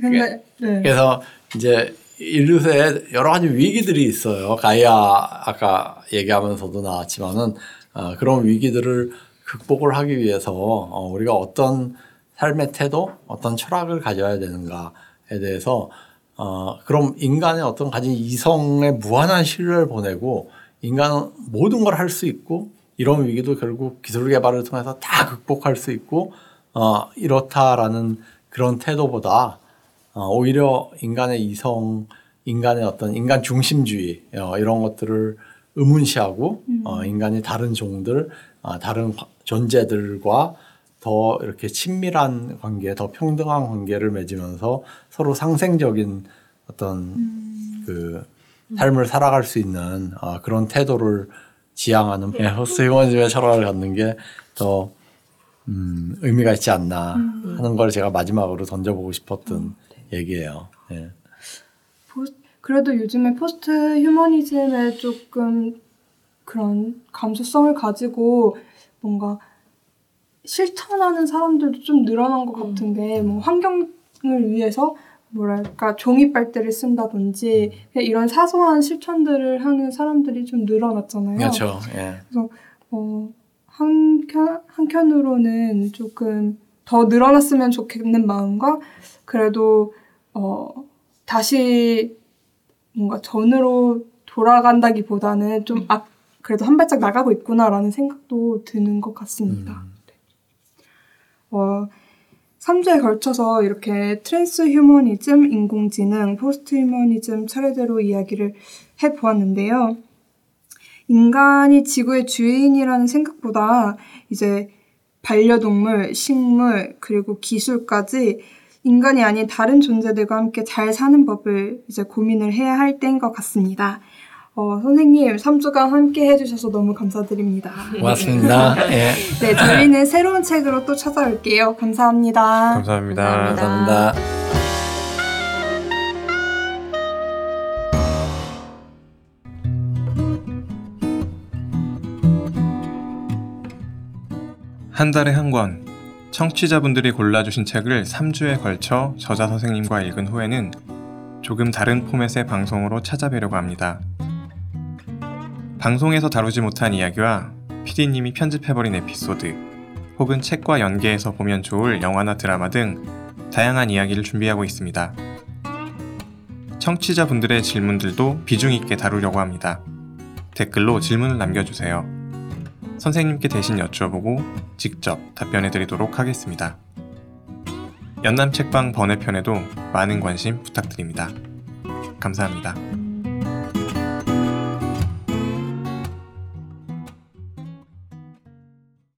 근데 네. 그래서 이제 인류세에 여러 가지 위기들이 있어요. 가이아 아까 얘기하면서도 나왔지만은 어, 그런 위기들을 극복을 하기 위해서 어, 우리가 어떤 삶의 태도, 어떤 철학을 가져야 되는가에 대해서 어, 그럼 인간의 어떤 가진 이성에 무한한 신뢰를 보내고 인간은 모든 걸 할 수 있고 이런 위기도 결국 기술 개발을 통해서 다 극복할 수 있고 어, 이렇다라는 그런 태도보다 어, 오히려 인간의 이성, 인간의 어떤 인간 중심주의 어, 이런 것들을 의문시하고 어, 인간이 다른 종들, 어, 다른 과- 존재들과 더 이렇게 친밀한 관계, 더 평등한 관계를 맺으면서 서로 상생적인 어떤 그 삶을 살아갈 수 있는 어, 그런 태도를 지향하는 예, 호스 휴머니즘의 철학을 갖는 게더 음, 의미가 있지 않나 하는 걸 제가 마지막으로 던져보고 싶었던 얘기예요. 예. 포- 그래도 요즘에 포스트 휴머니즘에 조금 그런 감수성을 가지고 뭔가 실천하는 사람들도 좀 늘어난 것 같은 게 뭐 환경을 위해서 뭐랄까 종이 빨대를 쓴다든지 그냥 이런 사소한 실천들을 하는 사람들이 좀 늘어났잖아요. 그렇죠. 예. 어, 한편, 한편으로는 조금 더 늘어났으면 좋겠는 마음과 그래도 어, 다시 뭔가 전으로 돌아간다기보다는 좀 앞, 그래도 한 발짝 나가고 있구나라는 생각도 드는 것 같습니다. 네. 어, 3주에 걸쳐서 이렇게 트랜스 휴머니즘, 인공지능, 포스트 휴머니즘 차례대로 이야기를 해 보았는데요. 인간이 지구의 주인이라는 생각보다 이제 반려동물, 식물, 그리고 기술까지 인간이 아닌 다른 존재들과 함께 잘 사는 법을 이제 고민을 해야 할 때인 것 같습니다. 어, 선생님, 3주간 함께 해주셔서 너무 감사드립니다. 고맙습니다. 예. 네, 저희는 새로운 책으로 또 찾아올게요. 감사합니다. 감사합니다. 감사합니다. 감사합니다. 한 달에 한 권. 청취자분들이 골라주신 책을 3주에 걸쳐 저자 선생님과 읽은 후에는 조금 다른 포맷의 방송으로 찾아뵈려고 합니다. 방송에서 다루지 못한 이야기와 PD님이 편집해버린 에피소드, 혹은 책과 연계해서 보면 좋을 영화나 드라마 등 다양한 이야기를 준비하고 있습니다. 청취자분들의 질문들도 비중 있게 다루려고 합니다. 댓글로 질문을 남겨주세요. 선생님께 대신 여쭤보고 직접 답변해 드리도록 하겠습니다. 연남 책방 번외편에도 많은 관심 부탁드립니다. 감사합니다.